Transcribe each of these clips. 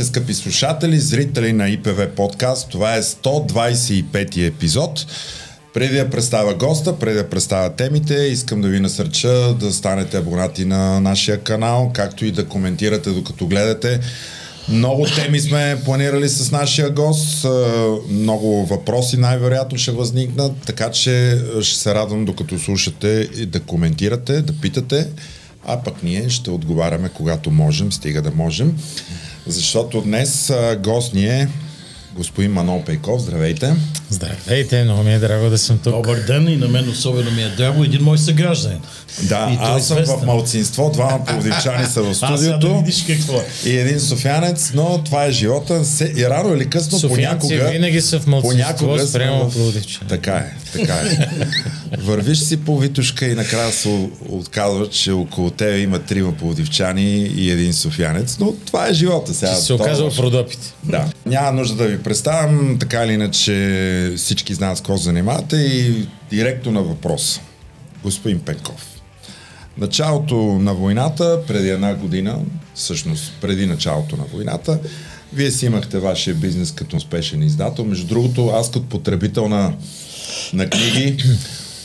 Здравейте, скъпи слушатели, зрители на ИПВ подкаст. Това е 125 епизод. Преди да представя госта, преди да представя темите, искам да ви насърча да станете абонати на нашия канал, както и да коментирате докато гледате. Много теми сме планирали с нашия гост, много въпроси най-вероятно ще възникнат, така че ще се радвам докато слушате и да коментирате, да питате, а пък ние ще отговаряме когато можем, стига да можем. Защото днес гост ни е господин Манол Пейков. Здравейте! Здравейте, много ми е драго да съм тук. Добър ден и на мен особено ми е драго един мой съгражданин. Да, и аз съм в малцинство, двама пловдивчани са в студиото. да видиш какво е. И един софянец, но това е живота. И рано или късно Софиянци понякога... винаги са в малцинство спрямо пловдивчани. Така е, така е. Вървиш си по Витушка и накрая се отказва, че около тебе има трима пловдивчани и един софянец, но това е живота сега. Ще се оказва в Родопите. Да. Няма нужда да ви представям, така или иначе всички знаят с какво занимавате и директно на въпрос. Господин Пенков. Началото на войната, преди една година, всъщност преди началото на войната, вие си имахте вашия бизнес като успешен издател. Между другото, аз като потребител на, на книги,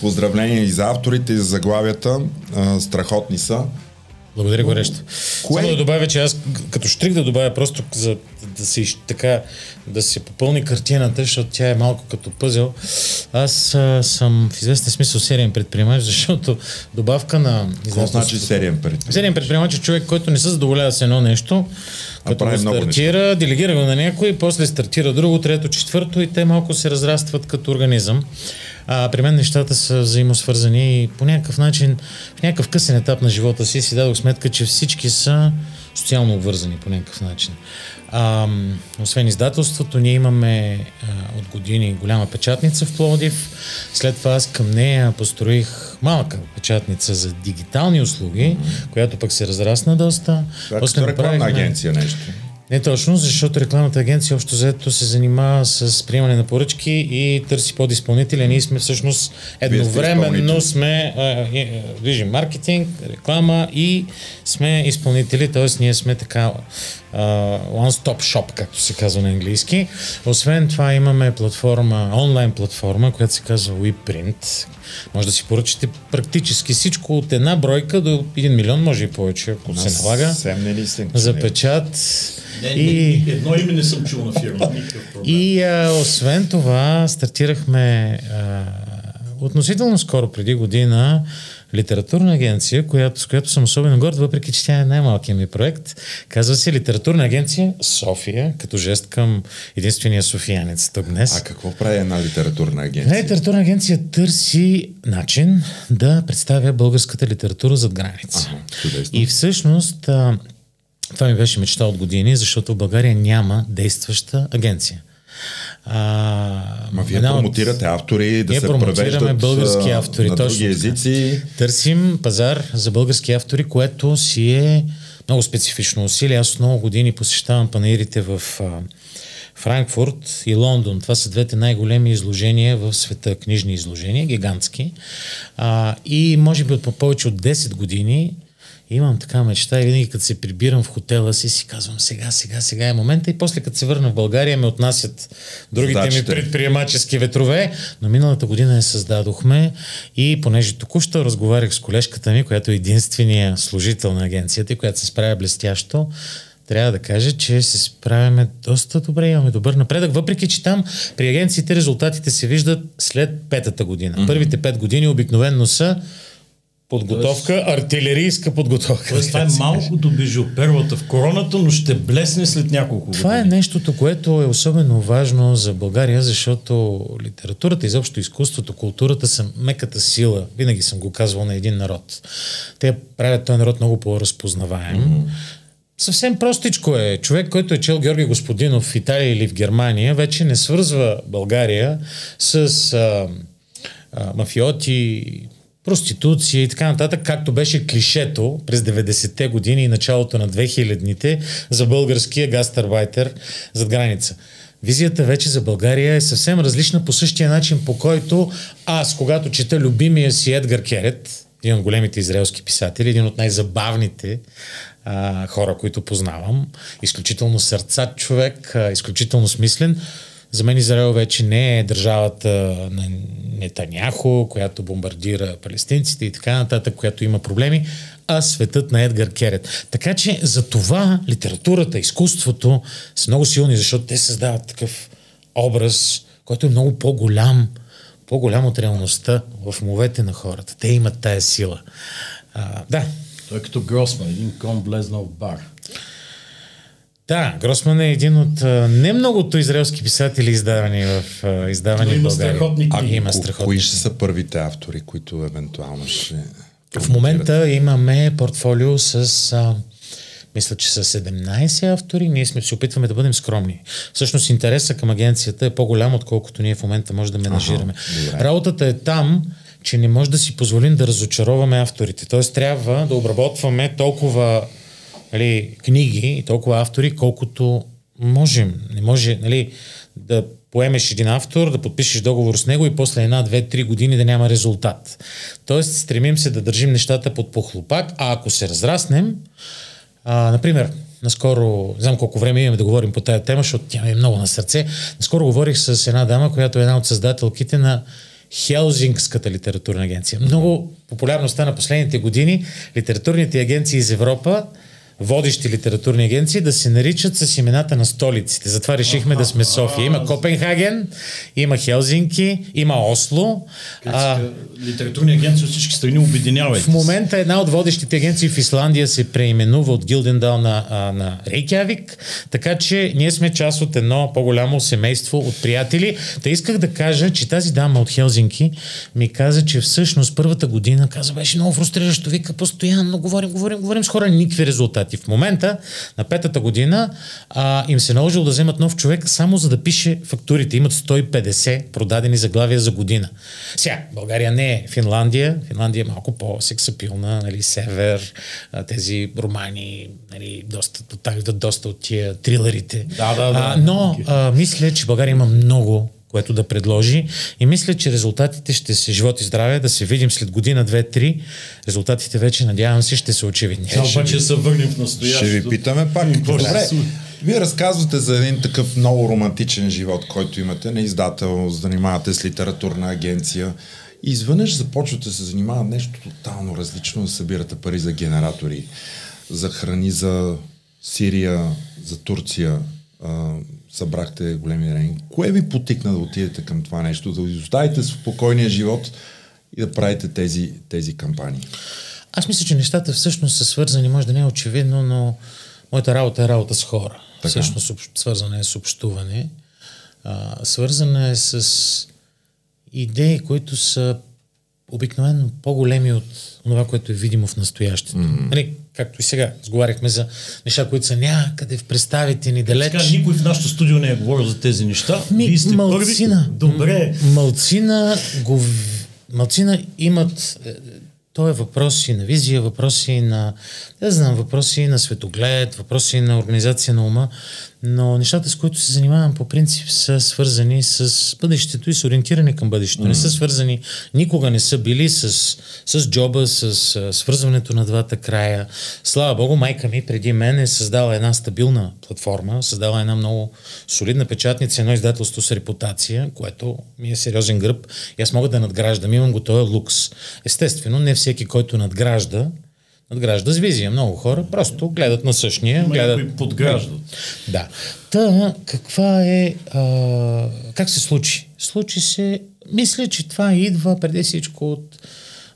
поздравления и за авторите, и за заглавията, а, страхотни са. Благодаря горещо. Кое- Само да добавя, че аз като штрих да добавя просто за да се така, да се попълни картината, защото тя е малко като пъзел. Аз а, съм в известен смисъл сериен предприемач, защото добавка на Какво значи сериен предприемач? Сериен предприемач е човек, който не се задоволява с едно нещо, А като го стартира, делегира го на някой, после стартира друго, трето, четвърто и те малко се разрастват като организъм. А, при мен нещата са взаимосвързани и по някакъв начин, в някакъв късен етап на живота си си дадох сметка, че всички са социално обвързани по някакъв начин. А, освен издателството, ние имаме а, от години голяма печатница в Пловдив. След това аз към нея построих малка печатница за дигитални услуги, mm-hmm. която пък се разрасна доста. Това е като рекламна агенция нещо. Не точно, защото рекламната агенция общо заето се занимава с приемане на поръчки и търси подизпълнители. Ние сме всъщност едновременно сме движим маркетинг, реклама и сме изпълнители, т.е. ние сме така one-stop shop, както се казва на английски. Освен това имаме платформа, онлайн платформа, която се казва WePrint. Може да си поръчате практически всичко от една бройка до 1 милион, може и повече, ако се налага. За печат. Не, И, не, едно име не съм чул на фирма. И а, освен това, стартирахме а, относително скоро, преди година, литературна агенция, която, с която съм особено горд, въпреки че тя е най-малкият ми проект. Казва се Литературна агенция София, като жест към единствения софиянец тук днес. А какво прави една литературна Една агенция? литературна агенция търси начин да представя българската литература зад граница. Ага, чудесно. И всъщност това ми беше мечта от години, защото в България няма действаща агенция. А, Ма вие промотирате автори, да Ние се превеждат български автори, на точно други езици. Търсим пазар за български автори, което си е много специфично усилие. Аз много години посещавам панаирите в а, Франкфурт и Лондон. Това са двете най-големи изложения в света, книжни изложения, гигантски. А, и може би от по повече от 10 години имам така мечта и винаги като се прибирам в хотела си, си казвам сега, сега, сега е момента и после като се върна в България ме отнасят другите ми Задачите. предприемачески ветрове, но миналата година я създадохме и понеже току-що разговарях с колежката ми, която е единствения служител на агенцията и която се справя блестящо, трябва да кажа, че се справяме доста добре, имаме добър напредък, въпреки че там при агенциите резултатите се виждат след петата година. Mm-hmm. Първите пет години обикновенно са подготовка, артилерийска подготовка. Тоест, това е малкото бежо, перлата в короната, но ще блесне след няколко години. Това е нещото, което е особено важно за България, защото литературата, изобщо изкуството, културата са меката сила. Винаги съм го казвал на един народ. Те правят този народ много по-разпознаваем. Mm-hmm. Съвсем простичко е. Човек, който е чел Георги Господинов в Италия или в Германия, вече не свързва България с а, а, мафиоти, проституция и така нататък, както беше клишето през 90-те години и началото на 2000-те за българския гастарбайтер зад граница. Визията вече за България е съвсем различна по същия начин, по който аз, когато чета любимия си Едгар Керет, един от големите израелски писатели, един от най-забавните а, хора, които познавам. Изключително сърцат човек, а, изключително смислен. За мен Израел вече не е държавата на Нетаняхо, която бомбардира палестинците и така нататък, която има проблеми, а светът на Едгар Керет. Така че за това литературата, изкуството са много силни, защото те създават такъв образ, който е много по-голям, по-голям от реалността в умовете на хората. Те имат тая сила. А, да. Той е като Гросман, един кон влезнал в бар. Да, Гросман е един от а, не многото израелски писатели, издавани в, а, издавани в има България. страхотни А има страхотни кои ще са първите автори, които евентуално ще... В момента имаме портфолио с, а, мисля, че са 17 автори. Ние сме, се опитваме да бъдем скромни. Всъщност интереса към агенцията е по-голям, отколкото ние в момента може да менажираме. добре. Работата е там, че не може да си позволим да разочароваме авторите. Тоест трябва да обработваме толкова нали, книги и толкова автори, колкото можем. Не може нали, да поемеш един автор, да подпишеш договор с него и после една, две, три години да няма резултат. Тоест, стремим се да държим нещата под похлопак, а ако се разраснем, а, например, наскоро, не знам колко време имаме да говорим по тая тема, защото тя ми е много на сърце. Наскоро говорих с една дама, която е една от създателките на Хелзингската литературна агенция. Много популярно стана последните години литературните агенции из Европа водещи литературни агенции да се наричат с имената на столиците. Затова решихме да сме София. Има Копенхаген, има Хелзинки, има Осло. А, Литературни агенции от всички страни обединявайте. в момента една от водещите агенции в Исландия се преименува от Гилдендал на, а, на Рейкявик, така че ние сме част от едно по-голямо семейство от приятели. Та исках да кажа, че тази дама от Хелзинки ми каза, че всъщност първата година, каза, беше много фрустриращо, вика, постоянно говорим, говорим, говорим с хора, никакви резултати. В момента, на петата година, а, им се е наложило да вземат нов човек само за да пише фактурите. Имат 150 продадени заглавия за година. Сега, България не е Финландия. Финландия е малко по-сексапилна, нали, север, тези романи, нали, доста, доста, доста от тия трилърите. Да, да, да. А, но а, мисля, че България има много което да предложи и мисля, че резултатите ще се живот и здраве, да се видим след година, две, три. Резултатите вече, надявам се, ще са очевидни. Сега обаче се върнем в настоящето. Ще ви питаме пак. Ще Добре, се вие разказвате за един такъв много романтичен живот, който имате, на издател, занимавате с литературна агенция. И изведнъж започвате да се занимава нещо тотално различно, да събирате пари за генератори, за храни за Сирия, за Турция. Събрахте големи рени. Кое ви потикна да отидете към това нещо, да изоставите спокойния живот и да правите тези, тези кампании? Аз мисля, че нещата всъщност са свързани, може да не е очевидно, но моята работа е работа с хора. Така. Всъщност свързана е с общуване. А, свързана е с идеи, които са обикновено по-големи от това, което е видимо в настоящето. Mm-hmm. Нали, както и сега, сговаряхме за неща, които са някъде в представите ни далеч. Сега никой в нашото студио не е говорил за тези неща. Ми, Вие сте малцина. първи. Добре. Малцина, го, малцина имат е, то е въпроси на визия, въпроси на, не знам, въпроси на светоглед, въпроси на организация на ума, но нещата, с които се занимавам по принцип са свързани с бъдещето и с ориентиране към бъдещето. Mm. Не са свързани, никога не са били с, с джоба, с а, свързването на двата края. Слава Богу, майка ми преди мен е създала една стабилна платформа, създала една много солидна печатница, едно издателство с репутация, което ми е сериозен гръб и аз мога да надграждам. Имам го този лукс. Естествено, не всеки, който надгражда, надгражда с визия. Много хора просто гледат на същия. Има гледат... подграждат. Да. Та, каква е... А, как се случи? Случи се... Мисля, че това идва преди всичко от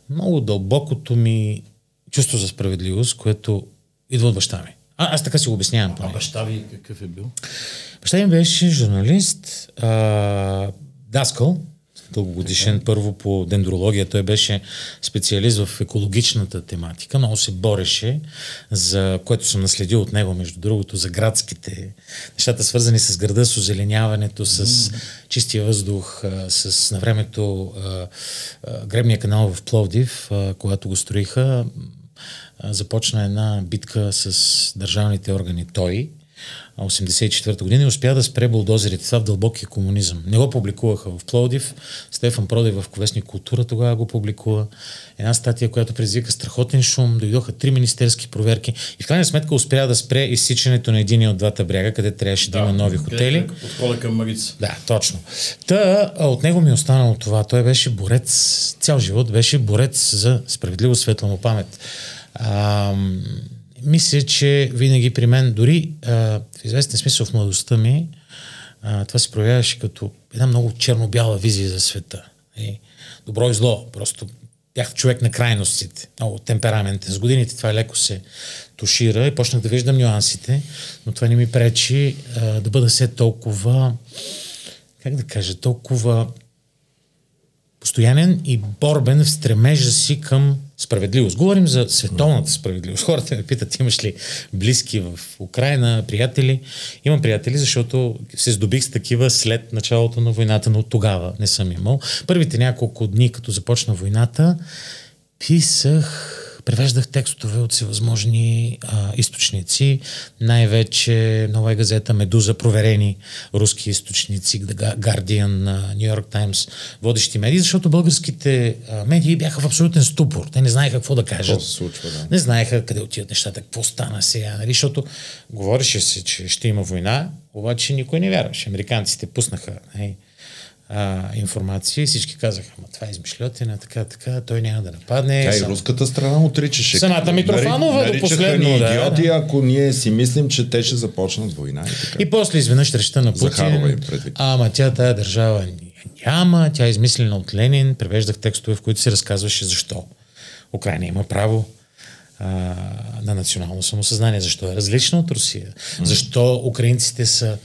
много дълбокото ми чувство за справедливост, което идва от баща ми. А, аз така си го обяснявам. А поне. баща ви какъв е бил? Баща ми беше журналист, а, даскал, дългогодишен първо по дендрология. Той беше специалист в екологичната тематика. Много се бореше, за което съм наследил от него, между другото, за градските нещата, свързани с града, с озеленяването, с чистия въздух, с на времето гребния канал в Пловдив, когато го строиха, започна една битка с държавните органи той, а, 84-та година и успя да спре булдозерите. Това в дълбокия комунизъм. Не го публикуваха в Плодив. Стефан Продев в Ковестник култура тогава го публикува. Една статия, която предизвика страхотен шум. Дойдоха три министерски проверки и в крайна сметка успя да спре изсичането на един от двата бряга, къде трябваше да, да има нови хотели. Подхода към Марица. Да, точно. Та, от него ми е останало това. Той беше борец, цял живот беше борец за справедливо светла му памет. А, мисля, че винаги при мен, дори а, в известен смисъл в младостта ми, а, това се проявяваше като една много черно-бяла визия за света. И добро и зло. Просто бях човек на крайностите, много темпераментен. С годините това леко се тушира и почнах да виждам нюансите, но това не ми пречи а, да бъда все толкова, как да кажа, толкова постоянен и борбен в стремежа си към справедливост. Говорим за световната справедливост. Хората ме питат, имаш ли близки в Украина, приятели? Имам приятели, защото се здобих с такива след началото на войната, но тогава не съм имал. Първите няколко дни, като започна войната, писах превеждах текстове от всевъзможни а, източници, най-вече нова газета Медуза, проверени руски източници, Guardian, New York Times, водещи медии, защото българските а, медии бяха в абсолютен ступор. Те не знаеха какво да кажат. Какво се случва, да. Не знаеха къде отиват нещата, какво стана сега, нали? защото говореше се, че ще има война, обаче никой не вярваше. Американците пуснаха нали? А, информация и всички казаха, ама това е измишлетина, така, така, той няма да нападне. Тя и руската страна отричаше. Самата Митрофанова до последно. Ни идиоти, да, ако ние си мислим, че те ще започнат война и така. И после изведнъж речта на Путин. Ама тя тая държава няма, тя е измислена от Ленин. Превеждах текстове, в които се разказваше защо. Украина има право а, на национално самосъзнание. Защо е различна от Русия? Защо украинците са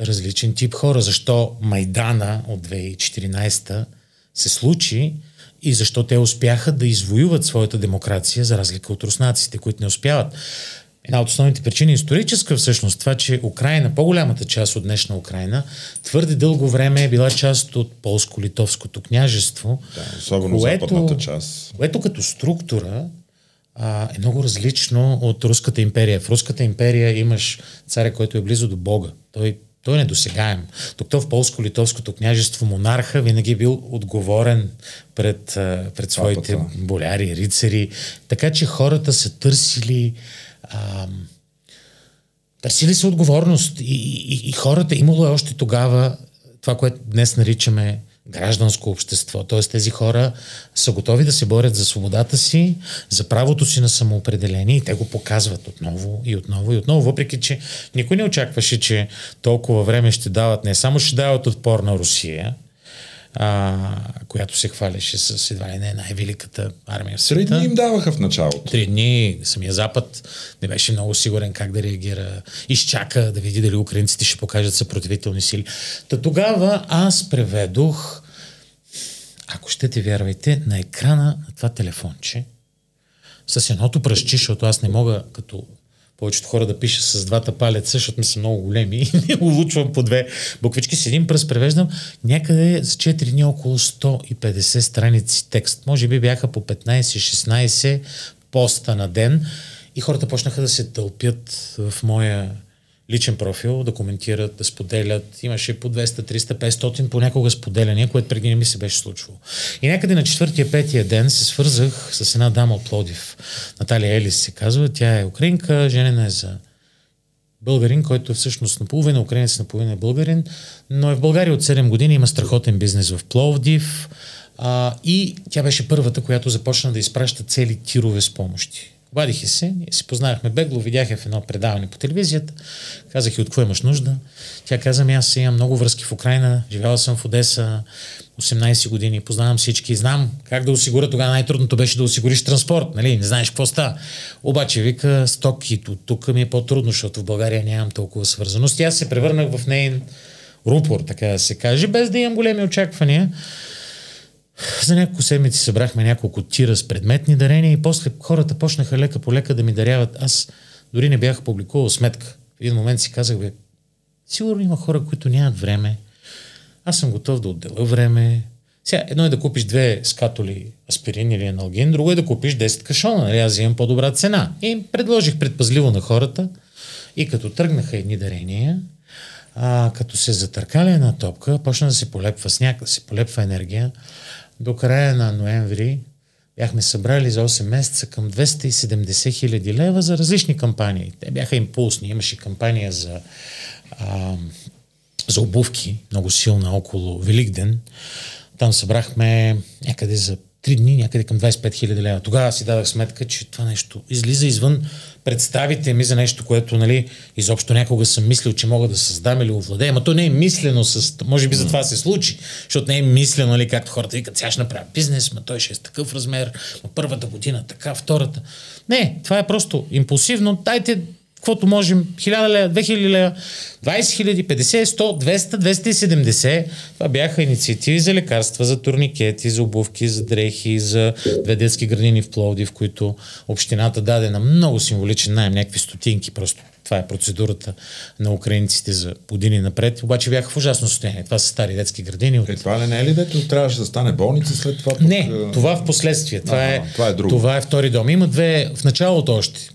различен тип хора. Защо Майдана от 2014 се случи и защо те успяха да извоюват своята демокрация, за разлика от руснаците, които не успяват. Една от основните причини историческа всъщност това, че Украина, по-голямата част от днешна Украина, твърде дълго време е била част от полско-литовското княжество. Да, особено което, западната част. Което като структура а, е много различно от Руската империя. В Руската империя имаш царя, който е близо до Бога. Той той е недосегаем. Докато в полско-литовското княжество монарха винаги е бил отговорен пред, пред своите Папата. боляри, рицари. Така че хората са търсили а, търсили са отговорност и, и, и хората имало е още тогава това, което днес наричаме гражданско общество. Т.е. тези хора са готови да се борят за свободата си, за правото си на самоопределение и те го показват отново и отново и отново, въпреки че никой не очакваше, че толкова време ще дават, не само ще дават отпор на Русия, а, която се хваляше с едва ли не най-великата армия в света. Три дни им даваха в началото. Три дни. Самия Запад не беше много сигурен как да реагира. Изчака да види дали украинците ще покажат съпротивителни сили. Та тогава аз преведох, ако ще те вярвайте, на екрана на това телефонче с едното пръщи, защото аз не мога като повечето хора да пиша с двата палеца, защото ми са много големи и не улучвам по две буквички. С един пръст превеждам някъде за 4 дни около 150 страници текст. Може би бяха по 15-16 поста на ден и хората почнаха да се тълпят в моя личен профил, да коментират, да споделят. Имаше по 200, 300, 500 понякога споделяния, което преди не ми се беше случвало. И някъде на четвъртия, петия ден се свързах с една дама от Плодив. Наталия Елис се казва. Тя е украинка, женена е за българин, който е всъщност наполовина украинец, наполовина е българин, но е в България от 7 години, има страхотен бизнес в Пловдив а, и тя беше първата, която започна да изпраща цели тирове с помощи. Обадиха се, ние си познавахме бегло, видях я в едно предаване по телевизията, казах и от какво имаш нужда. Тя каза ми, аз имам много връзки в Украина, живяла съм в Одеса 18 години, познавам всички, знам как да осигуря. Тогава най-трудното беше да осигуриш транспорт, нали? Не знаеш какво става. Обаче, вика, стоки, тук ми е по-трудно, защото в България нямам толкова свързаност. Аз се превърнах в нейн рупор, така да се каже, без да имам големи очаквания. За няколко седмици събрахме няколко тира с предметни дарения и после хората почнаха лека по лека да ми даряват. Аз дори не бях публикувал сметка. В един момент си казах, бе, сигурно има хора, които нямат време. Аз съм готов да отделя време. Сега, едно е да купиш две скатоли аспирин или аналгин, друго е да купиш 10 кашона. Нали? Аз имам по-добра цена. И предложих предпазливо на хората И като тръгнаха едни дарения, а, като се затъркали една топка, почна да се полепва сняг, да се полепва енергия. До края на ноември бяхме събрали за 8 месеца към 270 хиляди лева за различни кампании. Те бяха импулсни. Имаше кампания за, а, за обувки, много силна около Великден. Там събрахме някъде за 3 дни, някъде към 25 хиляди лева. Тогава си дадах сметка, че това нещо излиза извън представите ми за нещо, което нали, изобщо някога съм мислил, че мога да създам или овладея. Ама то не е мислено, с... може би за това се случи, защото не е мислено, нали, както хората викат, сега ще направя бизнес, ма той ще е с такъв размер, ма първата година така, втората. Не, това е просто импулсивно. Дайте каквото можем, 1000 лева, 2000 лева, 20 хиляди, 50, 100, 200, 270. Това бяха инициативи за лекарства, за турникети, за обувки, за дрехи, за две детски градини в Пловдив, които общината даде на много символичен найем, някакви стотинки просто това е процедурата на украинците за години напред. Обаче бяха в ужасно състояние. Това са стари детски градини. Е, това ли не е ли дето трябваше да стане болница след това? Пък... Не, това в последствие. Това, а, е, това, е друго. това е втори дом. Има две в началото още.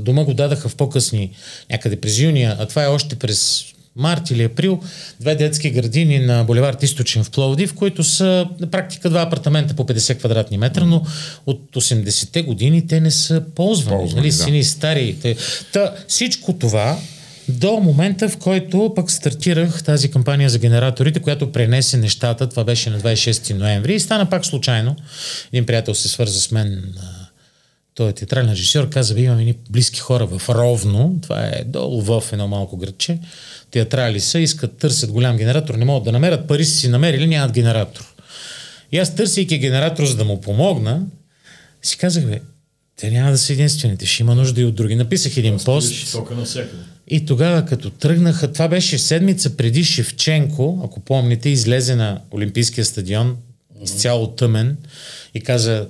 Дома го дадаха в по-късни, някъде през юния, а това е още през март или април, две детски градини на Боливард Източен в Пловдив, които са на практика два апартамента по 50 квадратни метра, но от 80-те години те не са ползвани. ползвани нали, да. сини, стари. Те. Та, всичко това до момента, в който пък стартирах тази кампания за генераторите, която пренесе нещата, това беше на 26 ноември и стана пак случайно. Един приятел се свърза с мен той е театрален режисьор, каза, бе, имаме близки хора в Ровно, това е долу в едно малко градче, театрали са, искат, търсят голям генератор, не могат да намерят, пари си намерили, нямат генератор. И аз търсейки генератор, за да му помогна, си казах, бе, те няма да са единствените, ще има нужда и от други. Написах един Аз пост. И тогава, като тръгнаха, това беше седмица преди Шевченко, ако помните, излезе на Олимпийския стадион, изцяло тъмен, и каза,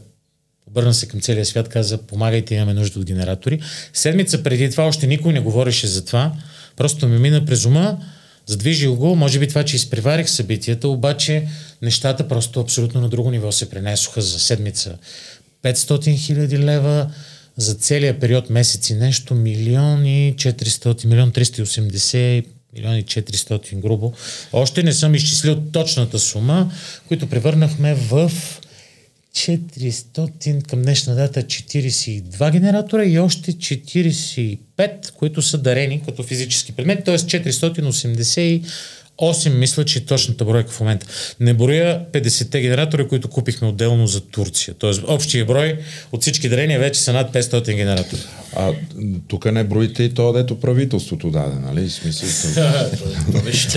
обърна се към целия свят, каза, помагайте, имаме нужда от генератори. Седмица преди това още никой не говореше за това. Просто ми мина през ума, задвижил го, може би това, че изпреварих събитията, обаче нещата просто абсолютно на друго ниво се пренесоха за седмица. 500 хиляди лева за целият период месеци нещо, милиони 400, милион 380, милиони 400 грубо. Още не съм изчислил точната сума, които превърнахме в 400 към днешна дата 42 генератора и още 45, които са дарени като физически предмети, т.е. 480 8 мисля, че е точната бройка в момента. Не броя 50-те генератори, които купихме отделно за Турция. Тоест, общия брой от всички дарения вече са над 500 генератори. А тук не броите и то, дето правителството даде, нали? Смисъл,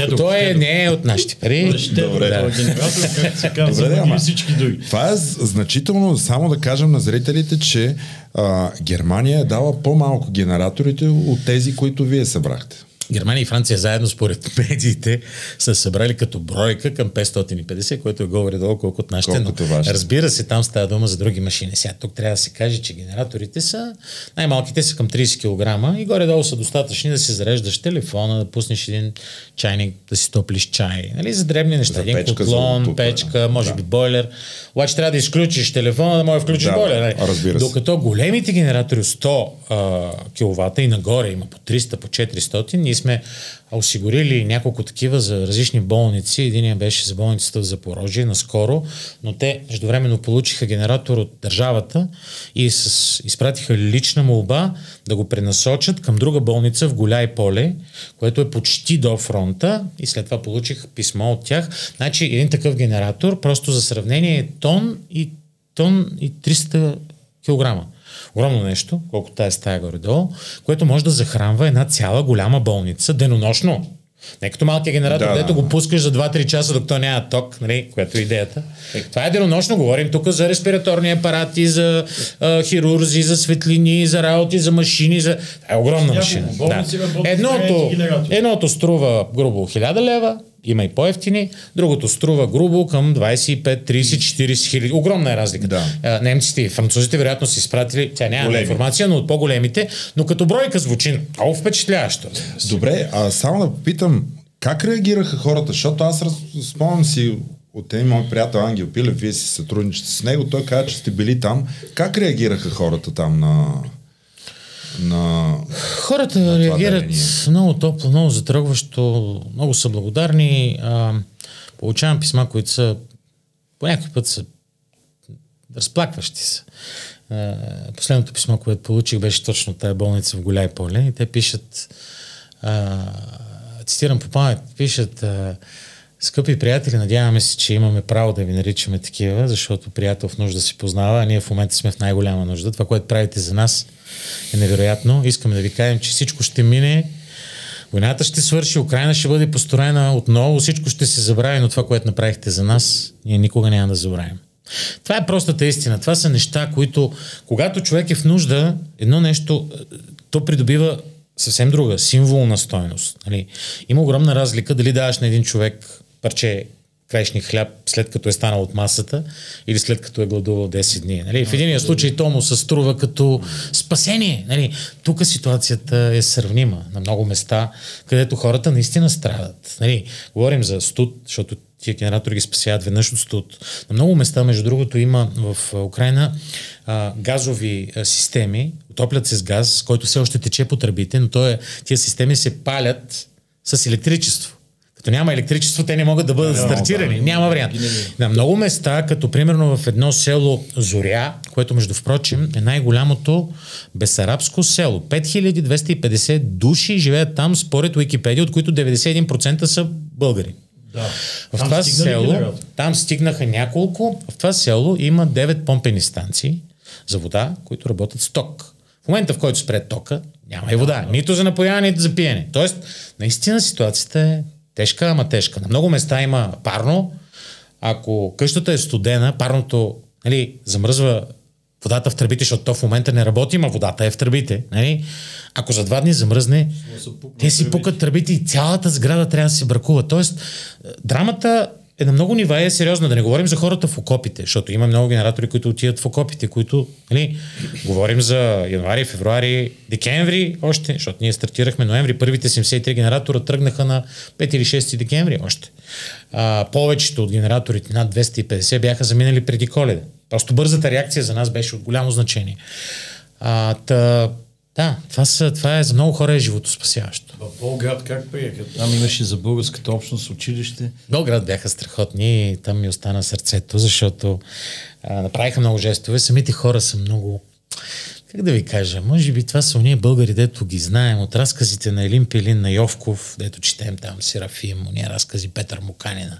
то е, не е от нашите пари. Добре, да. Добре, ама, всички други. Това е значително, само да кажем на зрителите, че а, Германия е дала по-малко генераторите от тези, които вие събрахте. Германия и Франция заедно според медиите са събрали като бройка към 550, което е горе долу колко от нашите. Но, разбира се, там става дума за други машини. Сега тук трябва да се каже, че генераторите са най-малките са към 30 кг и горе-долу са достатъчни да си зареждаш телефона, да пуснеш един чайник, да си топлиш чай. Нали? За дребни неща. един печка, котлон, тук, печка, може да. би бойлер. Обаче трябва да изключиш телефона, да може да включиш да, бойлер. Нали? Разбира се. Докато големите генератори 100 кВт и нагоре има по 300, по 400, ние сме осигурили няколко такива за различни болници. Единия беше за болницата в Запорожие наскоро, но те междувременно получиха генератор от държавата и с, изпратиха лична молба да го пренасочат към друга болница в Голяй поле, което е почти до фронта и след това получих писмо от тях. Значи един такъв генератор, просто за сравнение е тон и тон и 300 килограма огромно нещо, колко тая стая горе-долу, което може да захранва една цяла голяма болница денонощно. Не като малкия генератор, да, дето го пускаш за 2-3 часа, докато няма ток, нали, което е идеята. Е, това е денонощно. Говорим тук за респираторни апарати, за а, хирурзи, за светлини, за работи, за машини. За... Това е огромна машина. Да. Едното, едното струва грубо 1000 лева, има и по-ефтини, другото струва грубо към 25, 30, 40 хиляди. Огромна е разлика. Да. Немците и французите вероятно си изпратили, тя няма Големи. информация, но от по-големите, но като бройка звучи много впечатляващо. Добре, а само да попитам, как реагираха хората? Защото аз раз... спомням си от един мой приятел Ангел Пилев, вие си сътрудничате с него, той каза, че сте били там. Как реагираха хората там на на... Хората на реагират дарение? много топло, много затрогващо, много са благодарни. А, получавам писма, които са по някой път са разплакващи се. Последното писмо, което получих, беше точно тая болница в Голяй поле и те пишат, а, цитирам по памет, пишат а, Скъпи приятели, надяваме се, че имаме право да ви наричаме такива, защото приятел в нужда си познава, а ние в момента сме в най-голяма нужда. Това, което правите за нас е невероятно. Искаме да ви кажем, че всичко ще мине, войната ще свърши, Украина ще бъде построена отново, всичко ще се забрави, но това, което направихте за нас, ние никога няма да забравим. Това е простата истина. Това са неща, които, когато човек е в нужда, едно нещо, е, то придобива съвсем друга, символна стойност. Нали? Има огромна разлика дали даваш на един човек парче краишник хляб, след като е станал от масата или след като е гладувал 10 дни. Нали? В единия случай то му се струва като спасение. Нали? Тук ситуацията е сравнима на много места, където хората наистина страдат. Нали? Говорим за студ, защото тия генератори ги спасяват веднъж от студ. На много места, между другото, има в Украина а, газови а, системи, отоплят се с газ, който все още тече по тръбите, но е, тия системи се палят с електричество. Като няма електричество, те не могат да бъдат стартирани. Няма вариант. На много места, като примерно в едно село Зоря, което между впрочем е най-голямото бесарабско село. 5250 души живеят там, според Уикипедия, от които 91% са българи. Да. В Там това село, там стигнаха няколко, в това село има 9 помпени станции за вода, които работят с ток. В момента, в който спре тока, няма и вода. Нито за напояване, нито за пиене. Тоест, наистина ситуацията е тежка, ама тежка. На много места има парно. Ако къщата е студена, парното нали, замръзва водата в тръбите, защото то в момента не работи, ма водата е в тръбите. Нали? Ако за два дни замръзне, те си пукат тръбите и цялата сграда трябва да се бракува. Тоест, драмата е на много нива е сериозна. Да не говорим за хората в окопите, защото има много генератори, които отиват в окопите, които, нали, говорим за януари, февруари, декември още, защото ние стартирахме ноември, първите 73 генератора тръгнаха на 5 или 6 декември още. А, повечето от генераторите, над 250, бяха заминали преди коледа. Просто бързата реакция за нас беше от голямо значение. А, та, да, това, са, това е за много хора е животоспасяващо. В Болград как приеха? Там имаше за българската общност училище. Белград бяха страхотни и там ми остана сърцето, защото а, направиха много жестове. Самите хора са много как да ви кажа, може би това са уния българи, дето ги знаем от разказите на Елин Пелин, на Йовков, дето четем там Серафим, уния разкази Петър Муканина,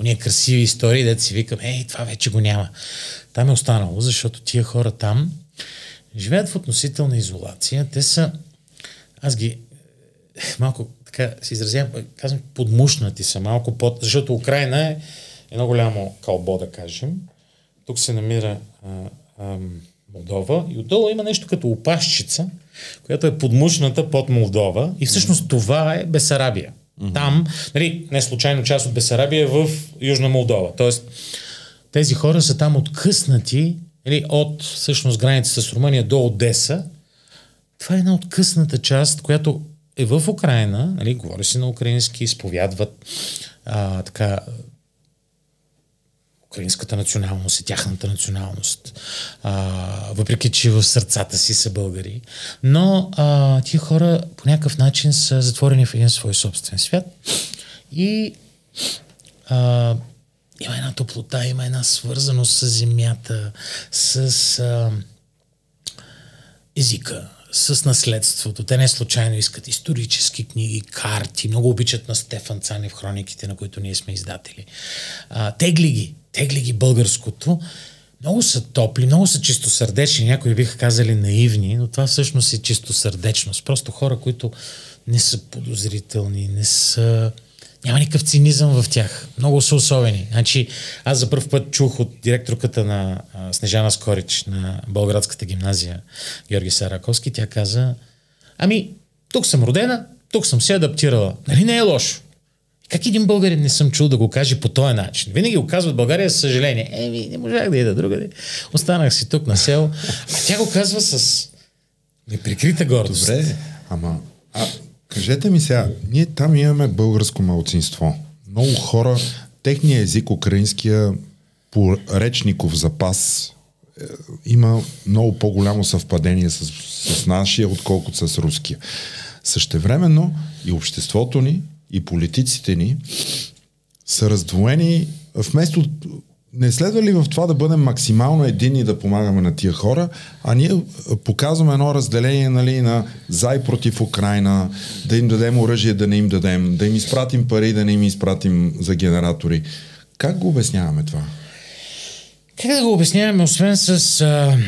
уния красиви истории, дето си викам, ей, това вече го няма. Там е останало, защото тия хора там живеят в относителна изолация. Те са, аз ги малко така се изразявам, казвам, подмушнати са малко под, защото Украина е едно голямо кълбо, да кажем. Тук се намира а, а, Молдова и отдолу има нещо като опашчица, която е подмушната под Молдова и всъщност това е Бесарабия. Там, нали, не случайно част от Бесарабия е в Южна Молдова. Тоест, тези хора са там откъснати нали, от всъщност границата с Румъния до Одеса. Това е една откъсната част, която е в Украина, нали, говори се на украински, изповядват а, така украинската националност и тяхната националност. А, въпреки, че в сърцата си са българи. Но а, тия хора по някакъв начин са затворени в един свой собствен свят. И а, има една топлота, има една свързаност с земята, с а, езика, с наследството. Те не случайно искат исторически книги, карти, много обичат на Стефан Цанев хрониките, на които ние сме издатели. А, тегли ги, тегли ги българското. Много са топли, много са чистосърдечни, някои биха казали наивни, но това всъщност е чистосърдечност. Просто хора, които не са подозрителни, не са... Няма никакъв цинизъм в тях. Много са особени. Значи, аз за първ път чух от директорката на а, Снежана Скорич на Болградската гимназия Георги Сараковски. Тя каза, ами, тук съм родена, тук съм се адаптирала. Нали не е лошо? Как един българин не съм чул да го каже по този начин? Винаги го казва в България с съжаление. Еми, не можах да ида другаде. Останах си тук на село. А тя го казва с неприкрита гордост. Добре, ама а, кажете ми сега, ние там имаме българско малцинство. Много хора, техният език, украинския по речников запас има много по-голямо съвпадение с, с нашия, отколкото с руския. Същевременно и обществото ни, и политиците ни са раздвоени, вместо не следва ли в това да бъдем максимално едини да помагаме на тия хора, а ние показваме едно разделение нали, на за и против Украина, да им дадем оръжие, да не им дадем, да им изпратим пари, да не им изпратим за генератори. Как го обясняваме това? Как да го обясняваме, освен с а,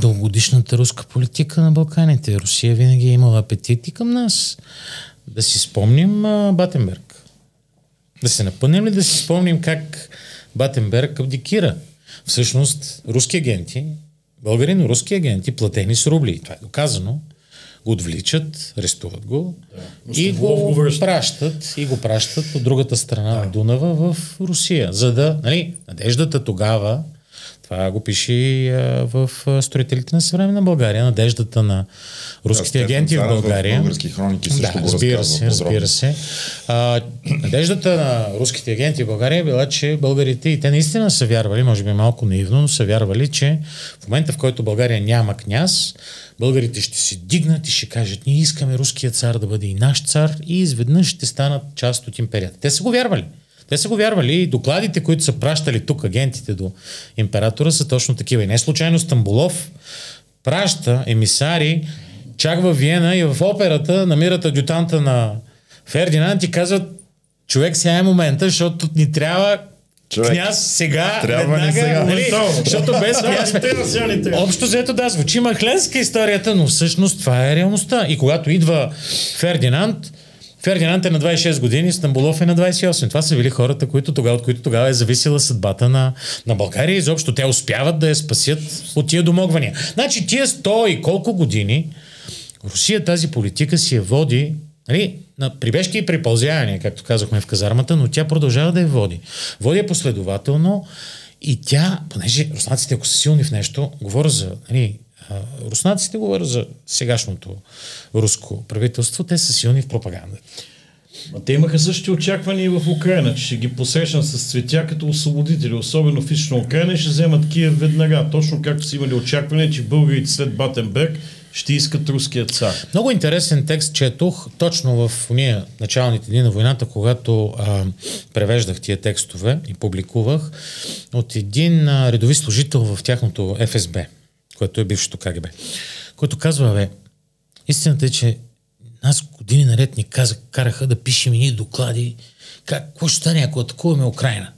дългогодишната руска политика на Балканите? Русия винаги е имала апетити към нас. Да си спомним а, Батенберг. Да се напънем ли да си спомним как Батенберг абдикира? Всъщност, руски агенти, българи, но руски агенти, платени с рубли, това е доказано, го отвличат, арестуват го Да. и го го пращат и го пращат от другата страна на Дунава в Русия. За да, нали, надеждата тогава, това го пише в строителите на съвременна България, надеждата на руските Стефан агенти в България. В български хроники също да, го разбира се, разбира се. А, надеждата на руските агенти в България е била, че българите, и те наистина са вярвали, може би малко наивно, но са вярвали, че в момента, в който България няма княз, българите ще се дигнат и ще кажат, ние искаме руският цар да бъде и наш цар и изведнъж ще станат част от империята. Те са го вярвали. Те са го вярвали и докладите, които са пращали тук агентите до императора са точно такива. И не случайно Стамбулов праща емисари чак във Виена и в операта намират адютанта на Фердинанд и казват човек сега е момента, защото ни трябва Човек. княз сега, Трябва веднага, сега. нали, защото без княз. Общо взето да, звучи махленска историята, но всъщност това е реалността. И когато идва Фердинанд, Фердинанд е на 26 години, Стамбулов е на 28. Това са били хората, които тогава, от които тогава е зависела съдбата на, на България. Изобщо те успяват да я спасят от тия домогвания. Значи тия 100 и колко години Русия тази политика си я води нали, на прибежки и припълзявания, както казахме в казармата, но тя продължава да я води. Води я последователно и тя, понеже руснаците, ако са силни в нещо, говоря за нали, руснаците, говоря за сегашното руско правителство, те са силни в пропагандата. Ма те имаха същите очаквания и в Украина, че ще ги посрещнат с цветя като освободители, особено в източна Украина и ще вземат Киев веднага. Точно както са имали очаквания, че българите след Батенберг ще искат руския цар. Много интересен текст четох точно в уния началните дни на войната, когато а, превеждах тия текстове и публикувах от един а, редови служител в тяхното ФСБ, което е бившото КГБ, който казва, бе, истината е, че нас години наред ни каза, караха да пишем и ние доклади, как, какво ще стане, ако атакуваме Украина.